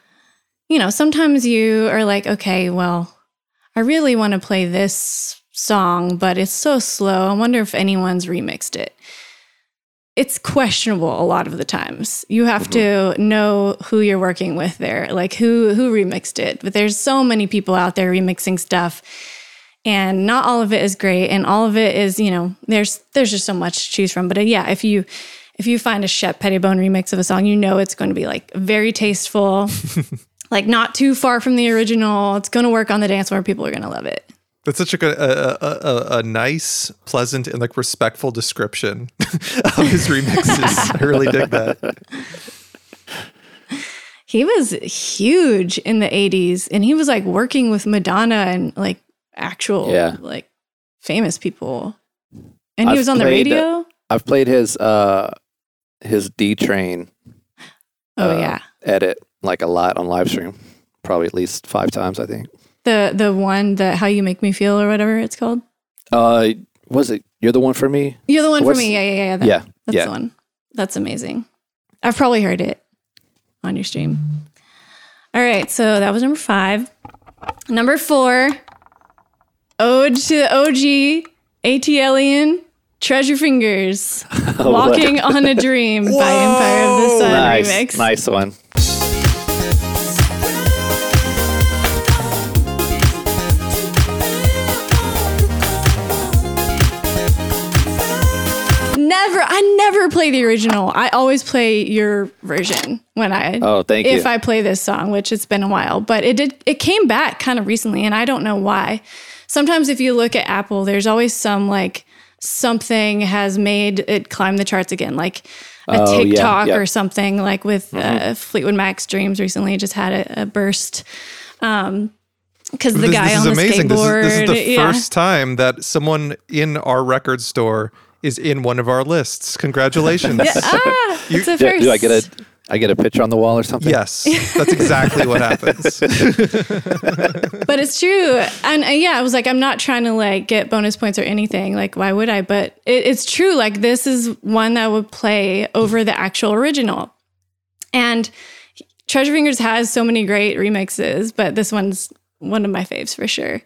you know, sometimes you are like, okay, well, I really want to play this song, but it's so slow. I wonder if anyone's remixed it. It's questionable a lot of the times. You have to know who you're working with there, like who who remixed it. But there's so many people out there remixing stuff and not all of it is great and all of it is you know there's there's just so much to choose from but uh, yeah if you if you find a Shep Pettibone remix of a song you know it's going to be like very tasteful like not too far from the original it's going to work on the dance floor people are going to love it That's such a, good- a, a, a, a nice, pleasant, and like respectful description of his remixes. I really dig that. he was huge in the 80s and he was like working with Madonna and like actual Yeah. like famous people and he I've was on the played, uh, radio I've played his uh his D Train Oh uh, yeah. edit like a lot on live stream, probably at least five times I think. The the one that how you make me feel or whatever it's called. Uh, was it? You're the one for me. You're the one What's- for me. Yeah, yeah, yeah. That, yeah, That's yeah. the one. That's amazing. I've probably heard it on your stream. All right, so that was number five. Number four, Ode to the OG, ATLian, Treasure Fingers, Walking on a Dream by Empire of the Sun nice, remix. nice one. Never, I never play the original. I always play your version when I Oh, thank if you. I play this song, which it's been a while, but it did it came back kind of recently and I don't know why. Sometimes if you look at Apple, there's always some like something has made it climb the charts again, like a Oh, TikTok yeah. or something like with uh, Fleetwood Mac's Dreams recently just had a, a burst. Um because the this, guy this on is the amazing. This is, this is the yeah. first time that someone in our record store is in one of our lists. Congratulations. yeah, ah, it's a Do, first. do I get a I get a picture on the wall or something? Yes, that's exactly what happens. but it's true and uh, yeah i was like i'm not trying to like get bonus points or anything like why would i but it, it's true like this is one that would play over the actual original and treasure fingers has so many great remixes but this one's one of my faves for sure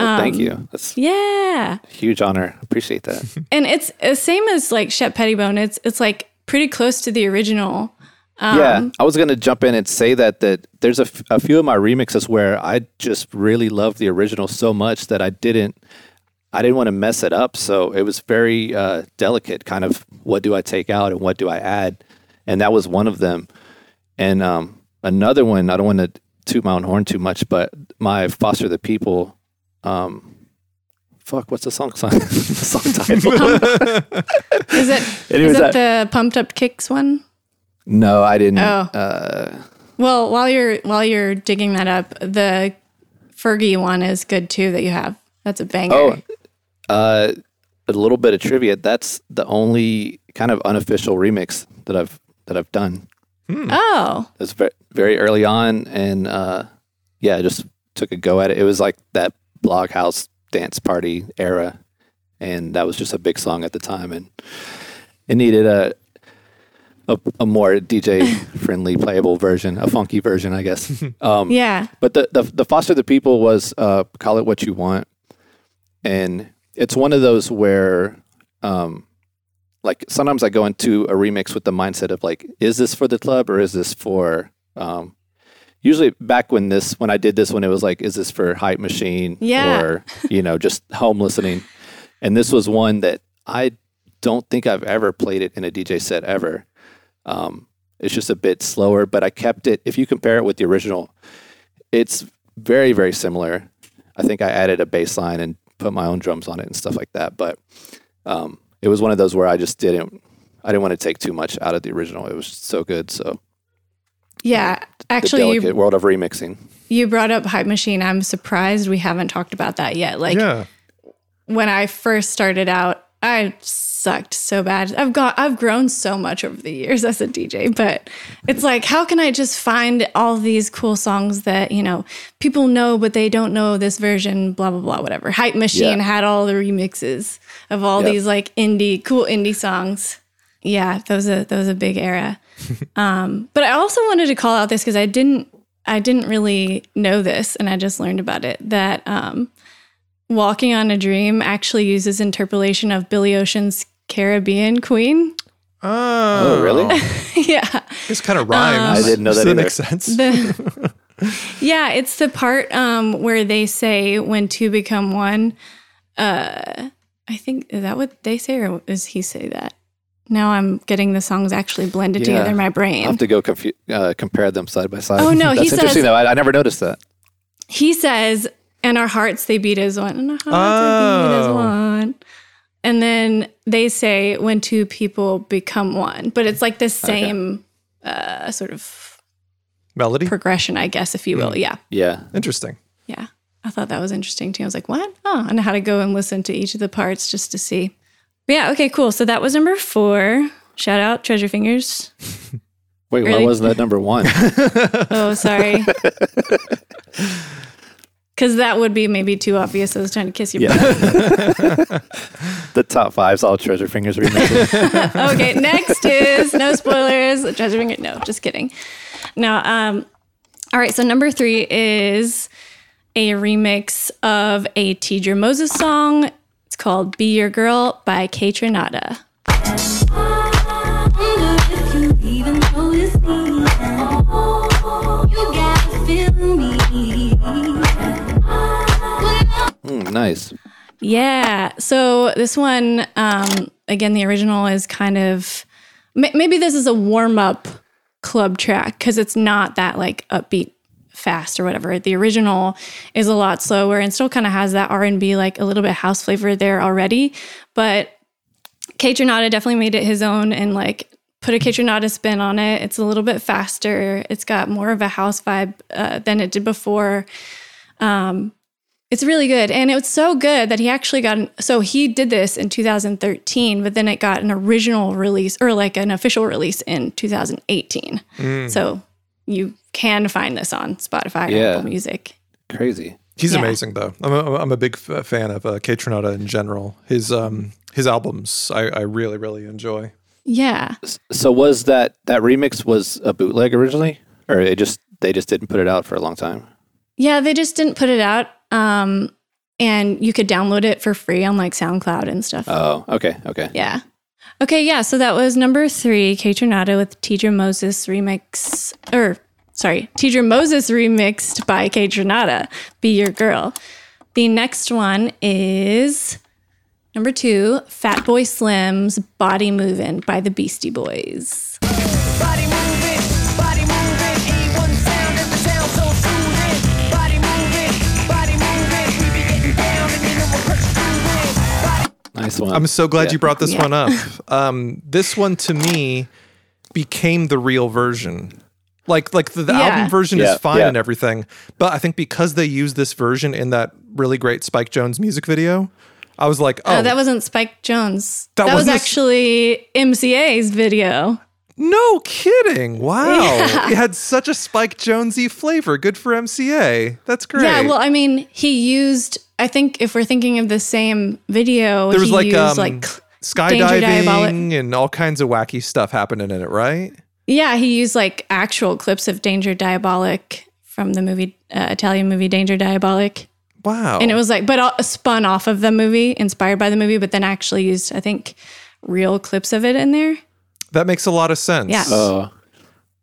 Well, thank Um, you. That's yeah huge honor. Appreciate that. and it's the same as like shep pettibone it's it's like pretty close to the original yeah, Um, I was gonna jump in and say that that there's a, f- a few of my remixes where I just really love the original so much that I didn't I didn't want to mess it up. So it was very uh, delicate. Kind of what do I take out and what do I add, and that was one of them. And um, another one I don't want to toot my own horn too much, but my foster the people. Um, fuck, what's the song song, song title? is it Anyways, is it that- the pumped up kicks one no, I didn't. Oh. Uh, Well, while you're while you're digging that up, the Fergie one is good too that you have. That's a banger. Oh, uh, a little bit of trivia. That's the only kind of unofficial remix that I've that I've done. Oh, It was very, very early on, and uh, yeah, I just took a go at it. It was like that blog house dance party era, and that was just a big song at the time, and it needed a a, a more DJ friendly, playable version, a funky version, I guess. Um, yeah. but the, the the foster the people was uh, call it what you want, and it's one of those where, um, like sometimes I go into a remix with the mindset of like, is this for the club or is this for? Um, usually back when this when I did this when it was like, is this for hype machine Yeah. or you know just home listening, and this was one that I don't think I've ever played it in a DJ set ever. Um, it's just a bit slower, but I kept it. If you compare it with the original, it's very very similar. I think I added a bass line and put my own drums on it and stuff like that. But um, it was one of those where I just didn't. I didn't want to take too much out of the original. It was so good. So Yeah. the Actually, delicate you world of remixing. you brought up Hype Machine. I'm surprised we haven't talked about that yet. Like yeah. when I first started out, I sucked so bad. I've got I've grown so much over the years as a DJ, but it's like how can I just find all these cool songs that, you know, people know but they don't know this version, blah blah blah, whatever. Hype Machine Yeah. had all the remixes of all Yep. these like indie cool indie songs. Yeah, that was a that was a big era. Um, but I also wanted to call out this because I didn't I didn't really know this and I just learned about it that um Walking on a Dream actually uses interpolation of Billy Ocean's Caribbean Queen. Oh, Oh, really? yeah. This kind of rhymes. I didn't know Does that either. make sense? The, yeah, it's the part um, where they say when two become one. Uh, I think is that what they say, or does he say that? Now I'm getting the songs actually blended Yeah. together in my brain. I have to go confu- uh, compare them side by side. Oh, no, he that's interesting says- though. I, I never noticed that. he says, "And our hearts they beat as one, and our hearts they beat as Oh. one." And then they say, "When two people become one," but it's like the same uh, sort of Melody? progression, I guess, if you will. Yeah, Yeah, Interesting. yeah. I thought that was interesting too. I was like, "What?" Oh, and I had to go and listen to each of the parts just to see. But yeah, okay, cool. So that was number four. Shout out Treasure Fingers. Wait, why wasn't that number one? Oh, sorry. Because that would be maybe too obvious. I was trying to kiss your Yeah. the top five's all Treasure Fingers remixes. okay, next is no spoilers. Treasure Finger. No, just kidding. No. Um. All right. So number three is a remix of a Teedra Moses song. Called "Be Your Girl" by Kaytranada. Mm, nice. Yeah. So this one, um, again, the original is kind of ma- maybe this is a warm up club track because it's not that like upbeat fast or whatever. The original is a lot slower and still kind of has that R and B like a little bit house flavor there already, but Kaytranada definitely made it his own and like put a Kaytranada spin on it. It's a little bit faster. It's got more of a house vibe uh, than it did before. Um, it's really good. And it was so good that he actually got an, so he did this in 2013, but then it got an original release or like an official release in 2018. So you can find this on Spotify or Yeah. Apple Music. Crazy. He's Yeah. amazing though. I'm a, I'm a big f- fan of uh, Kaytranada in general. His um his albums I, I really really enjoy. Yeah. So was that that remix was a bootleg originally, or it just they just didn't put it out for a long time? Yeah, they just didn't put it out. Um, and you could download it for free on like SoundCloud and stuff. Oh, okay, okay. Yeah. Okay, yeah. So that was number three, Kaytranada with Teedra Moses remix, or sorry, Teedra Moses remixed by Kaytranada, Be Your Girl. The next one is number two, Fatboy Slim's Body Movin' by the Beastie Boys. Nice one. I'm so glad Yeah. you brought this Yeah. one up. Um, this one to me became the real version. Like like the, the Yeah. album version Yeah, is fine yeah. and everything, but I think because they used this version in that really great Spike Jonze music video, I was like, oh, Uh, that wasn't Spike Jonze. That That, was wasn't actually MCA's video. no kidding! Wow, Yeah. it had such a Spike Jonesy flavor. Good for MCA. That's great. Yeah, well, I mean, he used. I think if we're thinking of the same video, there was he like used um, like skydiving Diabolik- and all kinds of wacky stuff happening in it, right? yeah, he used like actual clips of Danger Diabolik from the movie uh, Italian movie Danger Diabolik, Wow. and it was like, but all, spun off of the movie, inspired by the movie, but then actually used, I think, real clips of it in there. that makes a lot of sense. Yeah. Oh,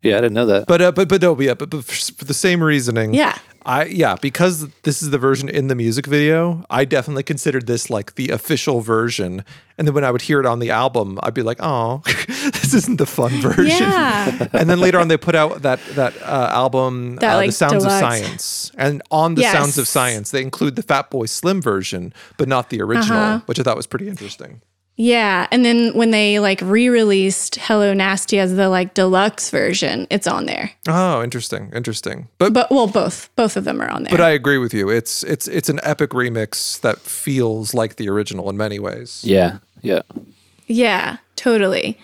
yeah, I didn't know that. But uh, but but no, yeah, but, but for for the same reasoning. Yeah. I yeah, because this is the version in the music video, I definitely considered this like the official version. And then when I would hear it on the album, I'd be like, "Oh, this isn't the fun version." Yeah. and then later on, they put out that that uh, album, That, uh, like, "The Sounds of. Science," and on "The Sounds of Science," they include the Fatboy Slim version, but not the original, Uh-huh. which I thought was pretty interesting. Yeah, and then when they like re-released Hello Nasty as the like deluxe version, it's on there. Oh, interesting, interesting. But But well, both both of them are on there. But I agree with you. It's it's it's an epic remix that feels like the original in many ways. yeah, yeah. Yeah, totally.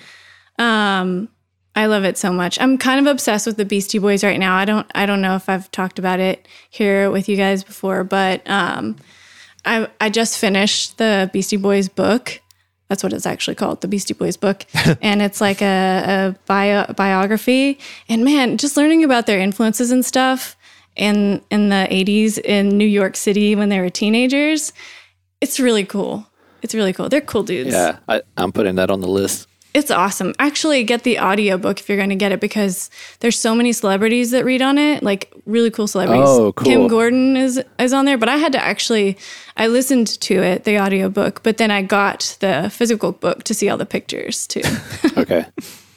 Um I love it so much. I'm kind of obsessed with the Beastie Boys right now. I don't I don't know if I've talked about it here with you guys before, but um I I just finished the Beastie Boys book. That's what it's actually called, the Beastie Boys book. and it's like a, a bio, biography. And man, just learning about their influences and stuff in in the 80s in New York City when they were teenagers, it's really cool. It's really cool. They're cool dudes. Yeah, I, I'm putting that on the list. It's awesome. Actually, get the audiobook if you're going to get it because there's so many celebrities that read on it, like really cool celebrities. Oh, cool. Kim Gordon is is on there, but I had to actually I listened to it, the audiobook, but then I got the physical book to see all the pictures too. Okay.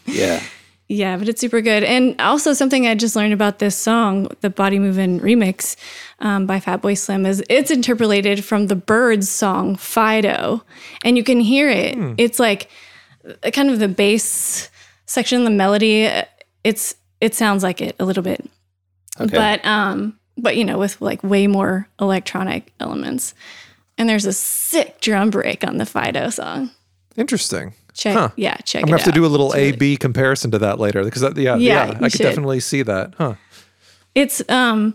yeah. yeah, but it's super good. And also something I just learned about this song, the Body Movin' remix um, by Fatboy Slim, is it's interpolated from the Byrds song Fido, and you can hear it. It's like kind of the bass section, the melody. uh, It's it sounds like it a little bit, Okay. but um, but you know, with like way more electronic elements. And there's a sick drum break on the Fido song. Interesting. Check, Huh. yeah, check. I'm gonna have to do a little It's A really- B comparison to that later because that, yeah, Yeah, yeah, I could should. definitely see that. Huh. It's um,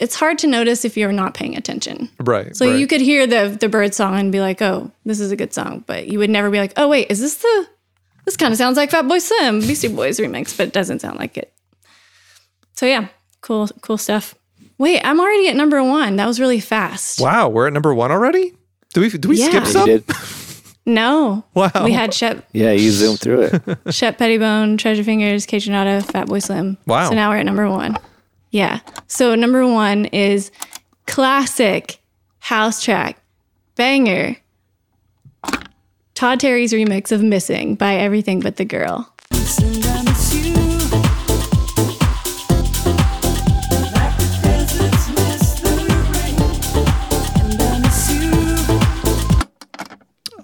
it's hard to notice if you're not paying attention. Right. So right. you could hear the the bird song and be like, "Oh, this is a good song," but you would never be like, "Oh, wait, is this the? This kind of sounds like Fatboy Slim, Beastie Boys remix, but it doesn't sound like it." So yeah, cool, cool stuff. Wait, I'm already at number one. That was really fast. Wow, we're at number one already. Do we do we Yeah. skip some? did? No, Wow. we had Shep Yeah, you zoomed through it. Shep Pettibone, Treasure Fingers, Kaytranada, Fatboy Slim. Wow. So now we're at number one. Yeah. So number one is classic house track banger. Todd Terry's remix of "Missing" by Everything But the Girl.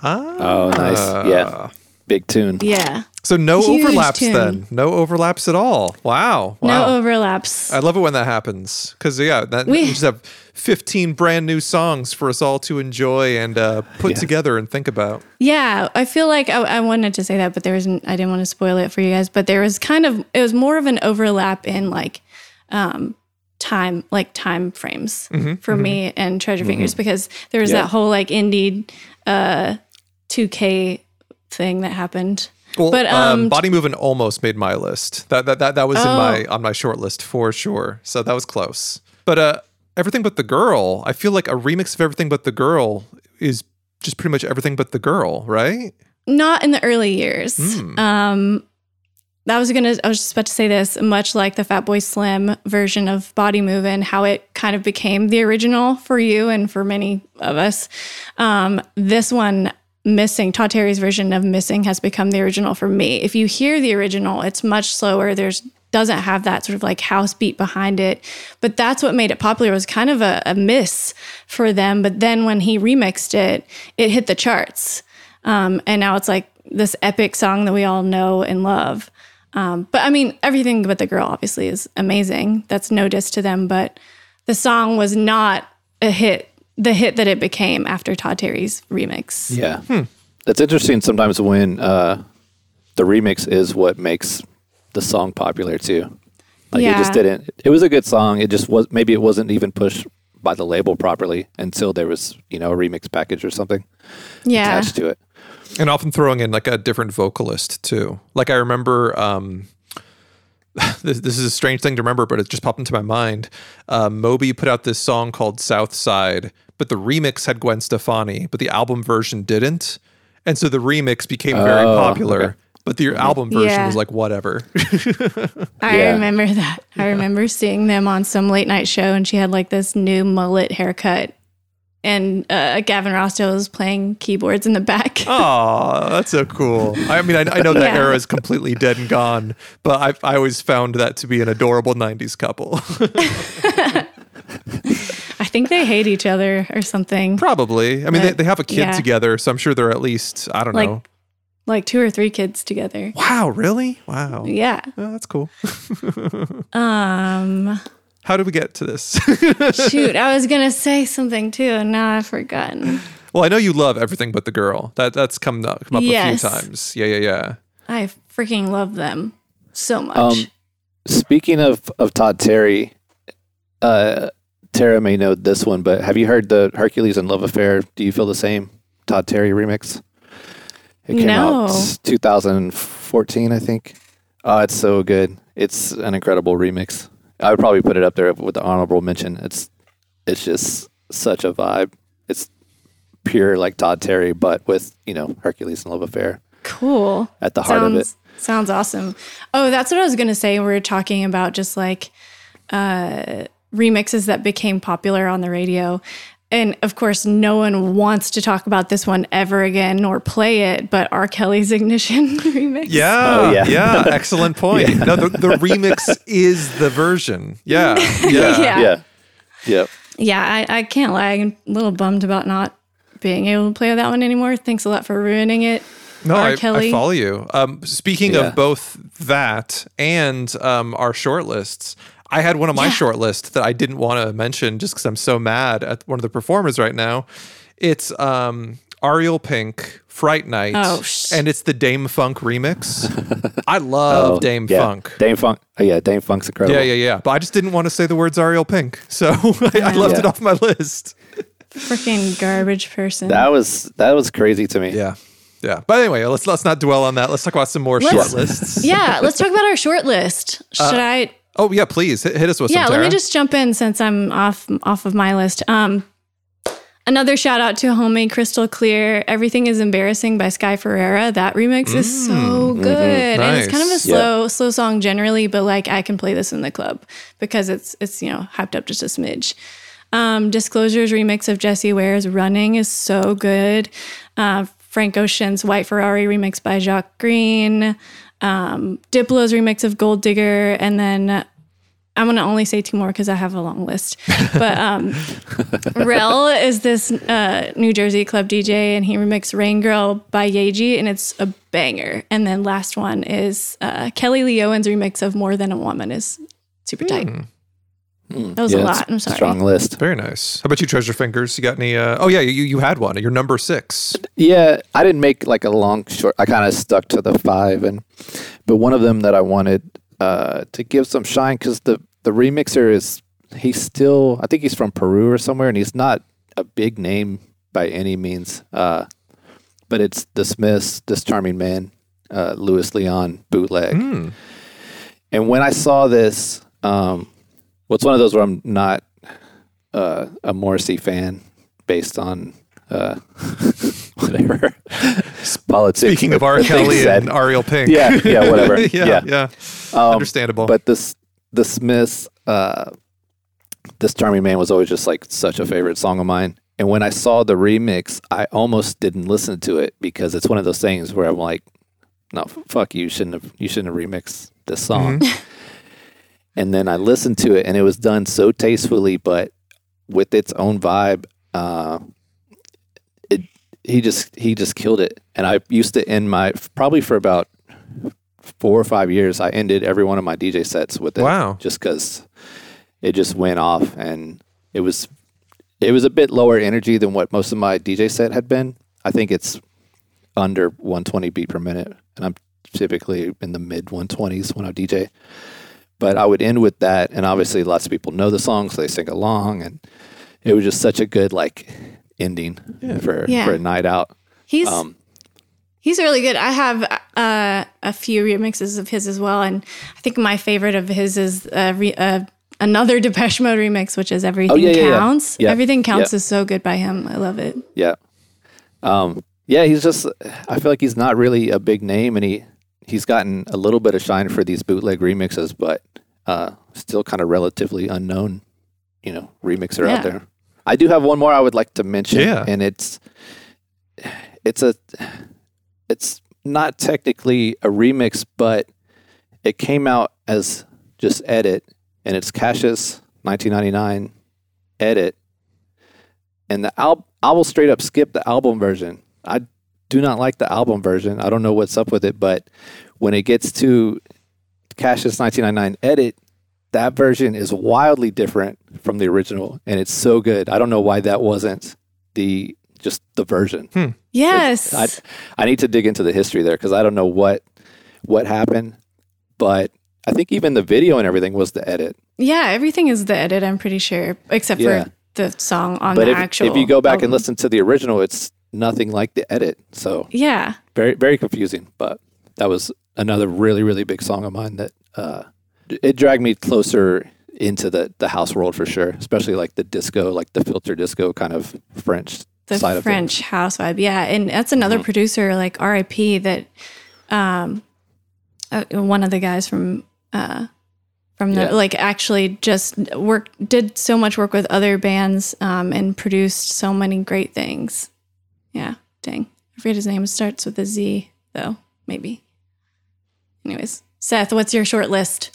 Ah. Oh, nice. Yeah. Big tune. Yeah. So no Huge overlaps tune. then. No overlaps at all. Wow. No overlaps. I love it when that happens because yeah, that We- we just have 15 brand new songs for us all to enjoy and uh, put Yeah. together and think about. Yeah, I feel like I, I wanted to say that, but there wasn't. I didn't want to spoil it for you guys. But there was kind of it was more of an overlap in like um, time, like time frames for me and Treasure Fingers because there was Yeah. that whole like indie uh, 2K thing that happened. Well, But, um, um, Body Moving almost made my list. That that that, that was in Oh. my on my short list for sure. So that was close. But uh, everything but the girl. I feel like a remix of everything but the girl is just pretty much everything but the girl, right? Not in the early years. Hmm. Um, that was gonna. I was just about to say this. Much like the Fatboy Slim version of Body Movin', how it kind of became the original for you and for many of us. Um, this one, Missing, Todd Terry's version of Missing, has become the original for me. If you hear the original, it's much slower. There's doesn't have that sort of like house beat behind it, but that's what made it popular. It was kind of a, a miss for them. But then when he remixed it, it hit the charts. Um, and now it's like this epic song that we all know and love. Um, but I mean, everything but the girl obviously is amazing. That's no diss to them, but the song was not a hit, the hit that it became after Todd Terry's remix. Yeah. That's interesting sometimes when uh, the remix is what makes the song popular too. Like it just didn't it was a good song. It just was maybe it wasn't even pushed by the label properly until there was, you know, a remix package or something Yeah. attached to it. And often throwing in like a different vocalist too. Like I remember, um, this, this is a strange thing to remember, but it just popped into my mind. Uh, Moby put out this song called South Side, but the remix had Gwen Stefani, but the album version didn't. And so the remix became very Oh, popular, okay. but the album version Yeah. was like whatever. I Yeah. remember that. I remember seeing them on some late night show, and she had like this new mullet haircut, and uh, Gavin Rossdale was playing keyboards in the back. Oh, that's so cool. I mean, I, I know that Yeah. era is completely dead and gone, but I, I always found that to be an adorable 90s couple. I think they hate each other or something. Probably. I mean, they, they have a kid yeah. together, so I'm sure they're at least, I don't Like- know. Like two or three kids together. Wow, really? Wow. Yeah. Oh, that's cool. Um. How did we get to this? Shoot, I was gonna say something too, and now I've forgotten. well, I know you love everything but the girl. That that's come up, come up Yes. a few times. Yeah, yeah, yeah. I freaking love them so much. Um, speaking of of Todd Terry, uh, Tara may know this one, but have you heard the Hercules and Love Affair? Do you feel the same? Todd Terry remix. It came No. out 2014, I think. Oh, it's so good. It's an incredible remix. I would probably put it up there with the honorable mention. It's it's just such a vibe. It's pure like Todd Terry, but with you know Hercules and Love Affair cool. at the heart of it. Sounds sounds awesome. Oh, that's what I was gonna say. We were talking about just like uh, remixes that became popular on the radio. And of course, no one wants to talk about this one ever again or play it, but R. Kelly's Ignition remix. Yeah, Oh, yeah, yeah. Excellent point. No, the, the remix is the version. Yeah, yeah. Yeah. Yeah. Yep. Yeah, I, I can't lie. I'm a little bummed about not being able to play that one anymore. Thanks a lot for ruining it. No, R. I, I Kelly. follow you. Um, speaking Yeah. of both that and um, our shortlists, I had one of my Yeah. shortlists that I didn't want to mention just because I'm so mad at one of the performers right now. It's um, Ariel Pink, Fright Night, Oh, sh- and it's the Dâm-Funk remix. I love Oh, Dame yeah. Funk. Dâm-Funk. Oh, yeah, Dâm-Funk's incredible. Yeah, yeah, yeah. But I just didn't want to say the words Ariel Pink, so I, I left Yeah. it off my list. Freaking garbage person. That was that was crazy to me. Yeah, yeah. But anyway, let's let's not dwell on that. Let's talk about some more Let's- short lists. yeah, let's talk about our short list. Should I? Oh yeah, please hit, hit us with Yeah, some. let me just jump in since I'm off off of my list. Um, another shout out to Homemade Crystal Clear. Everything is embarrassing by Sky Ferreira. That remix is so good, and it's kind of a Nice. slow slow song generally, but like I can play this in the club because it's it's you know hyped up just a smidge. Um, Disclosure's remix of Jessie Ware's Running is so good. Uh, Frank Ocean's White Ferrari remix by Jacques Greene. Um, Diplo's remix of Gold Digger. And then I'm going to only say two more because I have a long list. But um, Rel is this uh, New Jersey club DJ and he remixed Raingurl by Yaeji and it's a banger. And then last one is uh, Kelly Lee Owens' remix of More Than a Woman is super tight. That was a lot. it's I'm sorry. Strong list. Very nice. How about you, Treasure Fingers? You got any? Uh, oh yeah, you you had one. You're number six. Yeah, I didn't make like a long short. I kind of stuck to the five, and but one of them that I wanted uh, to give some shine because the the remixer is he's still I think he's from Peru or somewhere, and he's not a big name by any means. Uh, but it's the Smiths, this charming man, uh, Louis Leon bootleg. Hmm. And when I saw this, um, well, it's one of those where I'm not uh, a Morrissey fan based on uh, whatever politics. Speaking of R. Kelly said. and Ariel Pink. Yeah, yeah, whatever. yeah, Yeah. yeah. Um, Understandable. But this, the Smiths, uh, this charming man was always just like such a favorite song of mine. And when I saw the remix, I almost didn't listen to it because it's one of those things where I'm like, no, fuck you, you shouldn't have, you shouldn't have remixed this song. And then I listened to it, and it was done so tastefully, but with its own vibe. Uh, it he just he just killed it. And I used to end my probably for about four or five years, I ended every one of my DJ sets with it. Wow. Just because it just went off and it was it was a bit lower energy than what most of my DJ set had been. I think it's under 120 beat per minute, and I'm typically in the mid 120s when I DJ. But I would end with that, and obviously lots of people know the song, so they sing along, and it was just such a good like ending for Yeah. for a night out. He's Um, He's really good. I have uh, a few remixes of his as well, and I think my favorite of his is uh, re- uh, another Depeche Mode remix, which is "Everything Oh, yeah, yeah, yeah. Counts." Yeah. Everything Counts Yeah. is so good by him. I love it. Yeah. Um, yeah, he's just I feel like he's not really a big name and he he's gotten a little bit of shine for these bootleg remixes, but uh, still kind of relatively unknown, you know, remixer Yeah. out there. I do have one more I would like to mention Yeah. and it's it's a it's not technically a remix, but it came out as just edit and it's Cassius 1999 edit and the album I will straight up skip the album version. I do not like the album version. I don't know what's up with it, but when it gets to Cassius 1999 edit, that version is wildly different from the original, and it's so good. I don't know why that wasn't the just the version. Hmm. Yes, I I need to dig into the history there because I don't know what what happened, but I think even the video and everything was the edit. yeah, everything is the edit. I'm pretty sure, except Yeah. for the song on but the if, actual. if you go back and listen to the original, it's nothing like the edit. So yeah, very very confusing but that was another really really big song of mine that uh it dragged me closer into the the house world for sure especially like the disco like the filter disco kind of french the side French house vibe. Yeah, and that's another Mm-hmm. producer like R.I.P. that um uh, one of the guys from uh from the Yeah. like actually just work did so much work with other bands um and produced so many great things. Yeah, dang. I forget his name. It starts with a Z though, maybe. Anyways, Seth, what's your short list?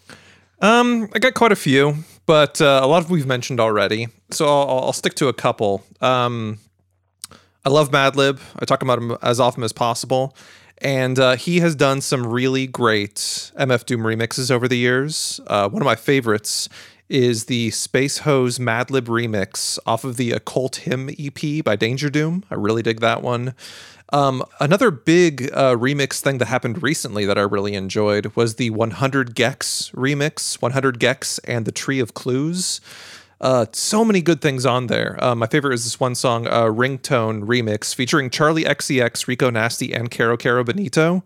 Um, I got quite a few, but uh, a lot of we've mentioned already. So I'll, I'll stick to a couple. Um, I love Madlib. I talk about him as often as possible, and uh, he has done some really great MF Doom remixes over the years. Uh, one of my favorites is the Space Ho's Madlib remix off of the Occult Hymn EP by Danger Doom. I really dig that one. Um, another big uh, remix thing that happened recently that I really enjoyed was the 100 gecs remix, 100 gecs and the Tree of Clues. Uh, so many good things on there. Uh, my favorite is this one song, uh, Ringtone Remix, featuring Charli XCX, Rico Nasty, and Kero Kero Bonito.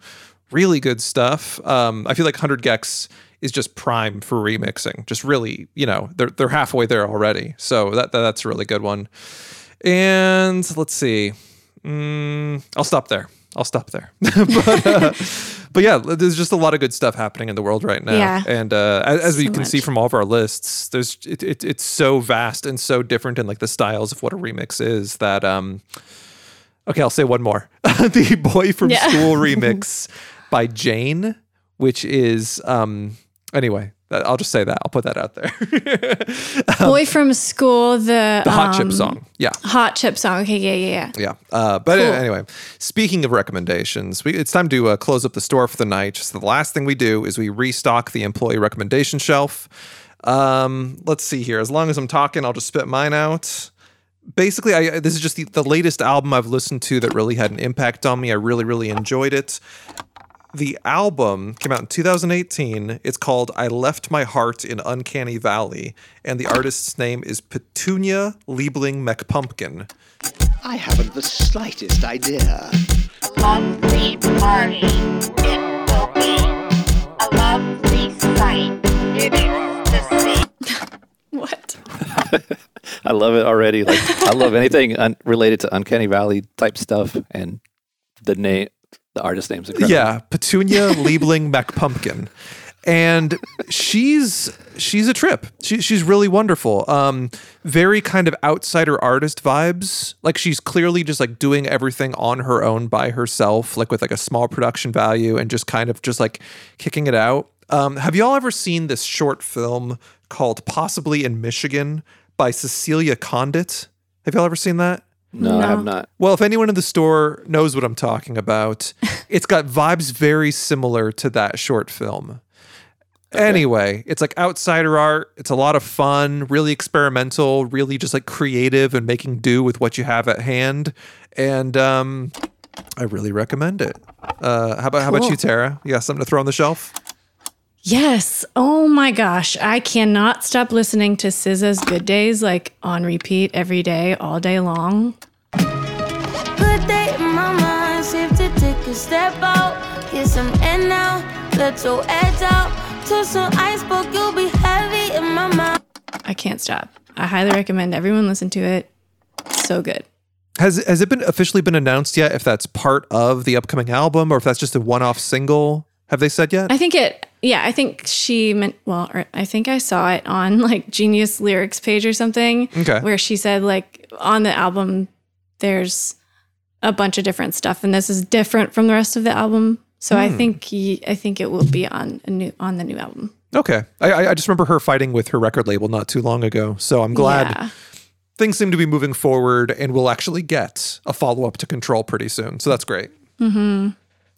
Really good stuff. Um, I feel like 100 gecs is just prime for remixing. Just really, you know, they're they're halfway there already. So that, that that's a really good one. And let's see. Mm, I'll stop there. I'll stop there. but, uh, but yeah, there's just a lot of good stuff happening in the world right now. Yeah. And uh, as, as we So can see from all of our lists, there's it, it, it's so vast and so different in like the styles of what a remix is that um. Okay, I'll say one more. the Boy from Yeah. School remix by Jane, which is um anyway, that- I'll just say that. I'll put that out there. Boy from School, the the Hot Chip um, song. Yeah. Hot Chip song. Okay, yeah, yeah, yeah. Yeah. Uh, but Cool. anyway, speaking of recommendations, we, it's time to uh, close up the store for the night. So the last thing we do is we restock the employee recommendation shelf. Um, let's see here. As long as I'm talking, I'll just spit mine out. Basically, I this is just the, the latest album I've listened to that really had an impact on me. I really, really enjoyed it. The album came out in 2018. It's called I Left My Heart in Uncanny Valley, and the artist's name is Petunia Liebling McPumpkin. I haven't the slightest idea. lovely party. It will be a lovely sight. It is to. What? I love it already. Like I love anything un- related to Uncanny Valley type stuff, and the name, the artist name's incredible. Yeah, Petunia Liebling McPumpkin. And she's she's a trip. She, she's really wonderful. Um, very kind of outsider artist vibes. Like she's clearly just like doing everything on her own by herself, like with like a small production value and just kind of just like kicking it out. Um, have y'all ever seen this short film called Possibly in Michigan by Cecilia Condit? Have y'all ever seen that? No, I have No. not. Well, if anyone in the store knows what I'm talking about, it's got vibes very similar to that short film. Anyway, it's like outsider art. It's a lot of fun, really experimental, really just like creative and making do with what you have at hand. And um, I really recommend it. Uh, how about how about you, Tara? You got something to throw on the shelf? Yes. Oh my gosh. I cannot stop listening to SZA's Good Days like on repeat every day, all day long. Good day in my mind, safe to take a step out. Get some air now, let your edge out. To some iceberg, you'll be heavy in my mind. I can't stop. I highly recommend everyone listen to it. So good. Has has it been officially been announced yet? If that's part of the upcoming album, or if that's just a one-off single? Have they said yet? I think it, yeah, I think she meant, well, or I think I saw it on like Genius Lyrics page or something. Okay. Where she said, like, on the album, there's a bunch of different stuff, and this is different from the rest of the album. So I think he, I think it will be on a new on the new album. Okay. I, I- I just remember her fighting with her record label not too long ago. So I'm glad Yeah. things seem to be moving forward and we'll actually get a follow up to Control pretty soon. So that's great. Mm-hmm.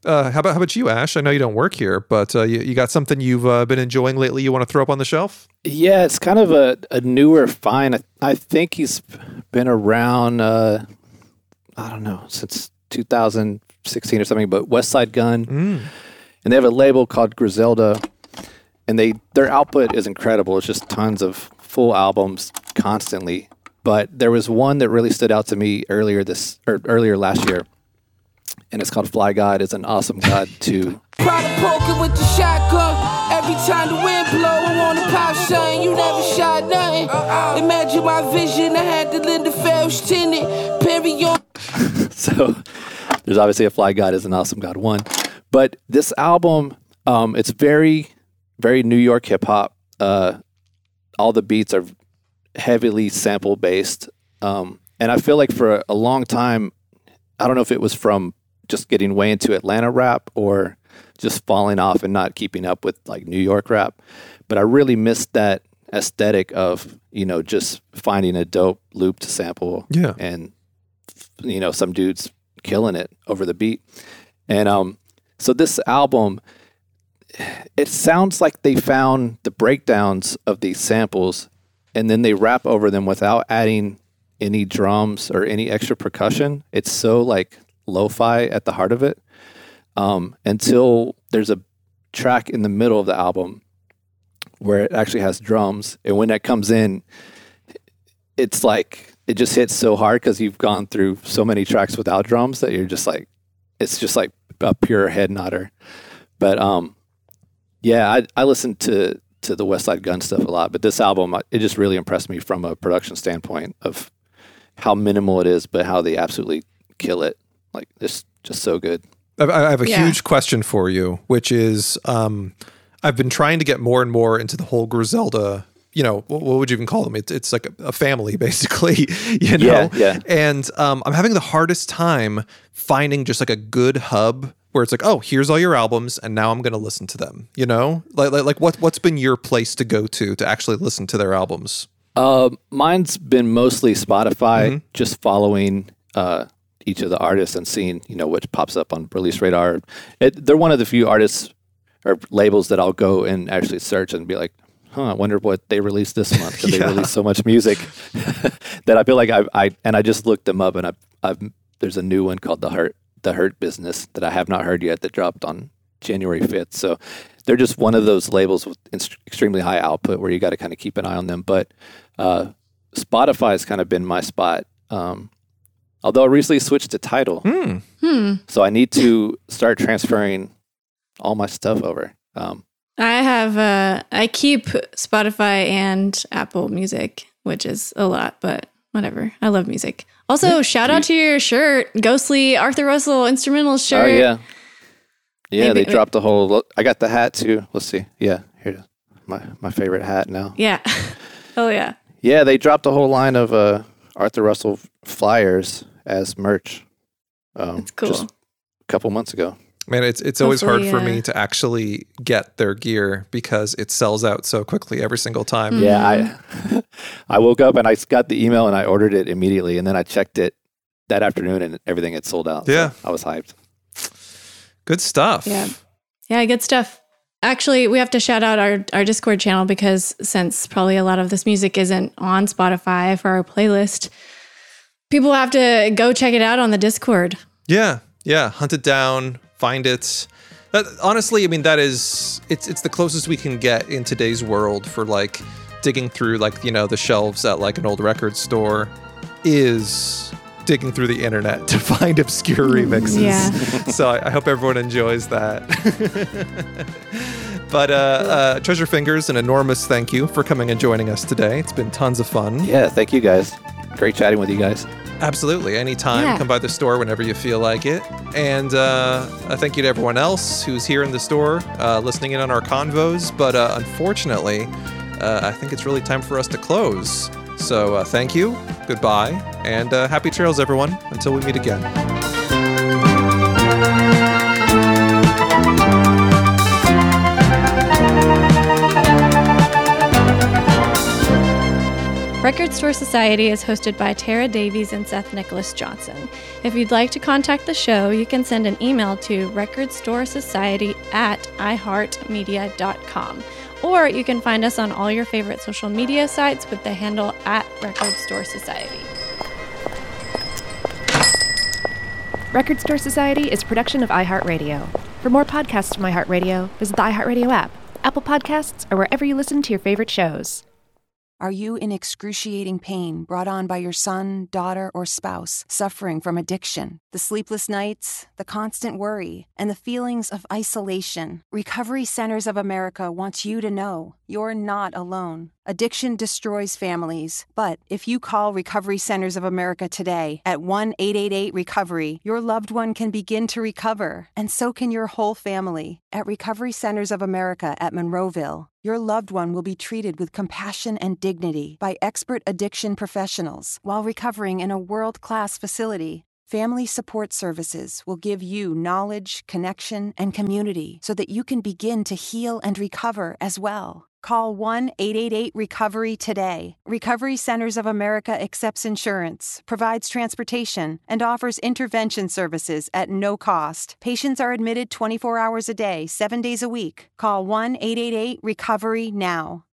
Uh, how about how about you, Ash? I know you don't work here, but uh, you, you got something you've uh, been enjoying lately you want to throw up on the shelf? Yeah, it's kind of a, a newer find. I, I think he's been around, uh, I don't know, since 2016 or something, but Westside Gunn. And they have a label called Griselda. And they their output is incredible. It's just tons of full albums constantly. But there was one that really stood out to me earlier this or earlier last year. And it's called Fly God. It's an awesome god to Proud of poker with the shotgun. Every time the wind blow, I wanna pop something. You never shot nothing. Imagine my vision. I had the Linda Phelps tinted. Period. so there's obviously a fly god is an awesome god one but this album um it's very very new york hip-hop uh all the beats are heavily sample based um and i feel like for a, a long time i don't know if it was from just getting way into atlanta rap or just falling off and not keeping up with like new york rap but i really missed that aesthetic of you know just finding a dope loop to sample Yeah. and you know some dudes killing it over the beat and um so this album it sounds like they found the breakdowns of these samples and then they rap over them without adding any drums or any extra percussion. It's so like lo-fi at the heart of it. Um, until there's a track in the middle of the album where it actually has drums, and when that comes in, it's like it just hits so hard because you've gone through so many tracks without drums that you're just like, it's just like a pure head nodder. But um, yeah, I I listened to to the Westside Gunn stuff a lot, but this album it just really impressed me from a production standpoint of how minimal it is, but how they absolutely kill it. Like just just so good. I, I have a Yeah. huge question for you, which is um, I've been trying to get more and more into the whole Griselda. You know, what, what would you even call them? It's, it's like a, a family, basically. You know, Yeah, yeah. And um, I'm having the hardest time finding just like a good hub where it's like, oh, here's all your albums, and now I'm going to listen to them. You know, like like, like what what's been your place to go to to actually listen to their albums? Uh, mine's been mostly Spotify, Mhm. just following uh, each of the artists and seeing you know what pops up on Release Radar. It, they're one of the few artists or labels that I'll go and actually search and be like, huh, I wonder what they released this month because Yeah. they release so much music that I feel like I, I and I just looked them up and I, I've there's a new one called the Hurt the Hurt Business that I have not heard yet that dropped on January 5th. So they're just one of those labels with inst- extremely high output where you got to kind of keep an eye on them. But uh, Spotify has kind of been my spot. Um, although I recently switched to Tidal, Hmm. Hmm. so I need to start transferring all my stuff over. Um, I have uh I keep Spotify and Apple Music, which is a lot, but whatever. I love music. Also, shout out to your shirt, Ghostly Arthur Russell instrumental shirt. Oh yeah, yeah. Maybe- they dropped the whole. look- I got the hat too. Let's see. Yeah, here it is. My my favorite hat now. Yeah. oh yeah. Yeah, they dropped a whole line of uh, Arthur Russell flyers as merch. Um, It's cool. Just a couple months ago. Man, it's it's always hard Hopefully, for uh, me to actually get their gear because it sells out so quickly every single time. Yeah, I I woke up and I got the email and I ordered it immediately, and then I checked it that afternoon and everything had sold out. So Yeah. I was hyped. Good stuff. Yeah. Yeah, good stuff. Actually, we have to shout out our, our Discord channel because since probably a lot of this music isn't on Spotify for our playlist, people have to go check it out on the Discord. Yeah, yeah. Hunt it down, find it. That, honestly, I mean, that is it's it's the closest we can get in today's world for like digging through like you know the shelves at like an old record store is digging through the internet to find obscure remixes. Yeah. so I, I hope everyone enjoys that. but uh, uh, Treasure Fingers, an enormous thank you for coming and joining us today. It's been tons of fun. Yeah, thank you guys. Great chatting with you guys. Absolutely. Anytime. Yeah. Come by the store whenever you feel like it. And uh, a thank you to everyone else who's here in the store uh, listening in on our convos. But uh, unfortunately, uh, I think it's really time for us to close. So uh, thank you, goodbye, and uh, happy trails, everyone, until we meet again. Record Store Society is hosted by Tara Davies and Seth Nicholas Johnson. If you'd like to contact the show, you can send an email to recordstoresociety at iheartmedia.com. Or you can find us on all your favorite social media sites with the handle at Record Store Society. Record Store Society is a production of iHeartRadio. For more podcasts from iHeartRadio, visit the iHeartRadio app, Apple Podcasts, or wherever you listen to your favorite shows. Are you in excruciating pain brought on by your son, daughter, or spouse suffering from addiction? The sleepless nights, the constant worry, and the feelings of isolation? Recovery Centers of America wants you to know you're not alone. Addiction destroys families, but if you call Recovery Centers of America today at 1 888 Recovery, your loved one can begin to recover, and so can your whole family. At Recovery Centers of America at Monroeville, your loved one will be treated with compassion and dignity by expert addiction professionals while recovering in a world class facility. Family Support Services will give you knowledge, connection, and community so that you can begin to heal and recover as well. Call 1 888 Recovery today. Recovery Centers of America accepts insurance, provides transportation, and offers intervention services at no cost. Patients are admitted 24 hours a day, 7 days a week. Call 1 888 Recovery now.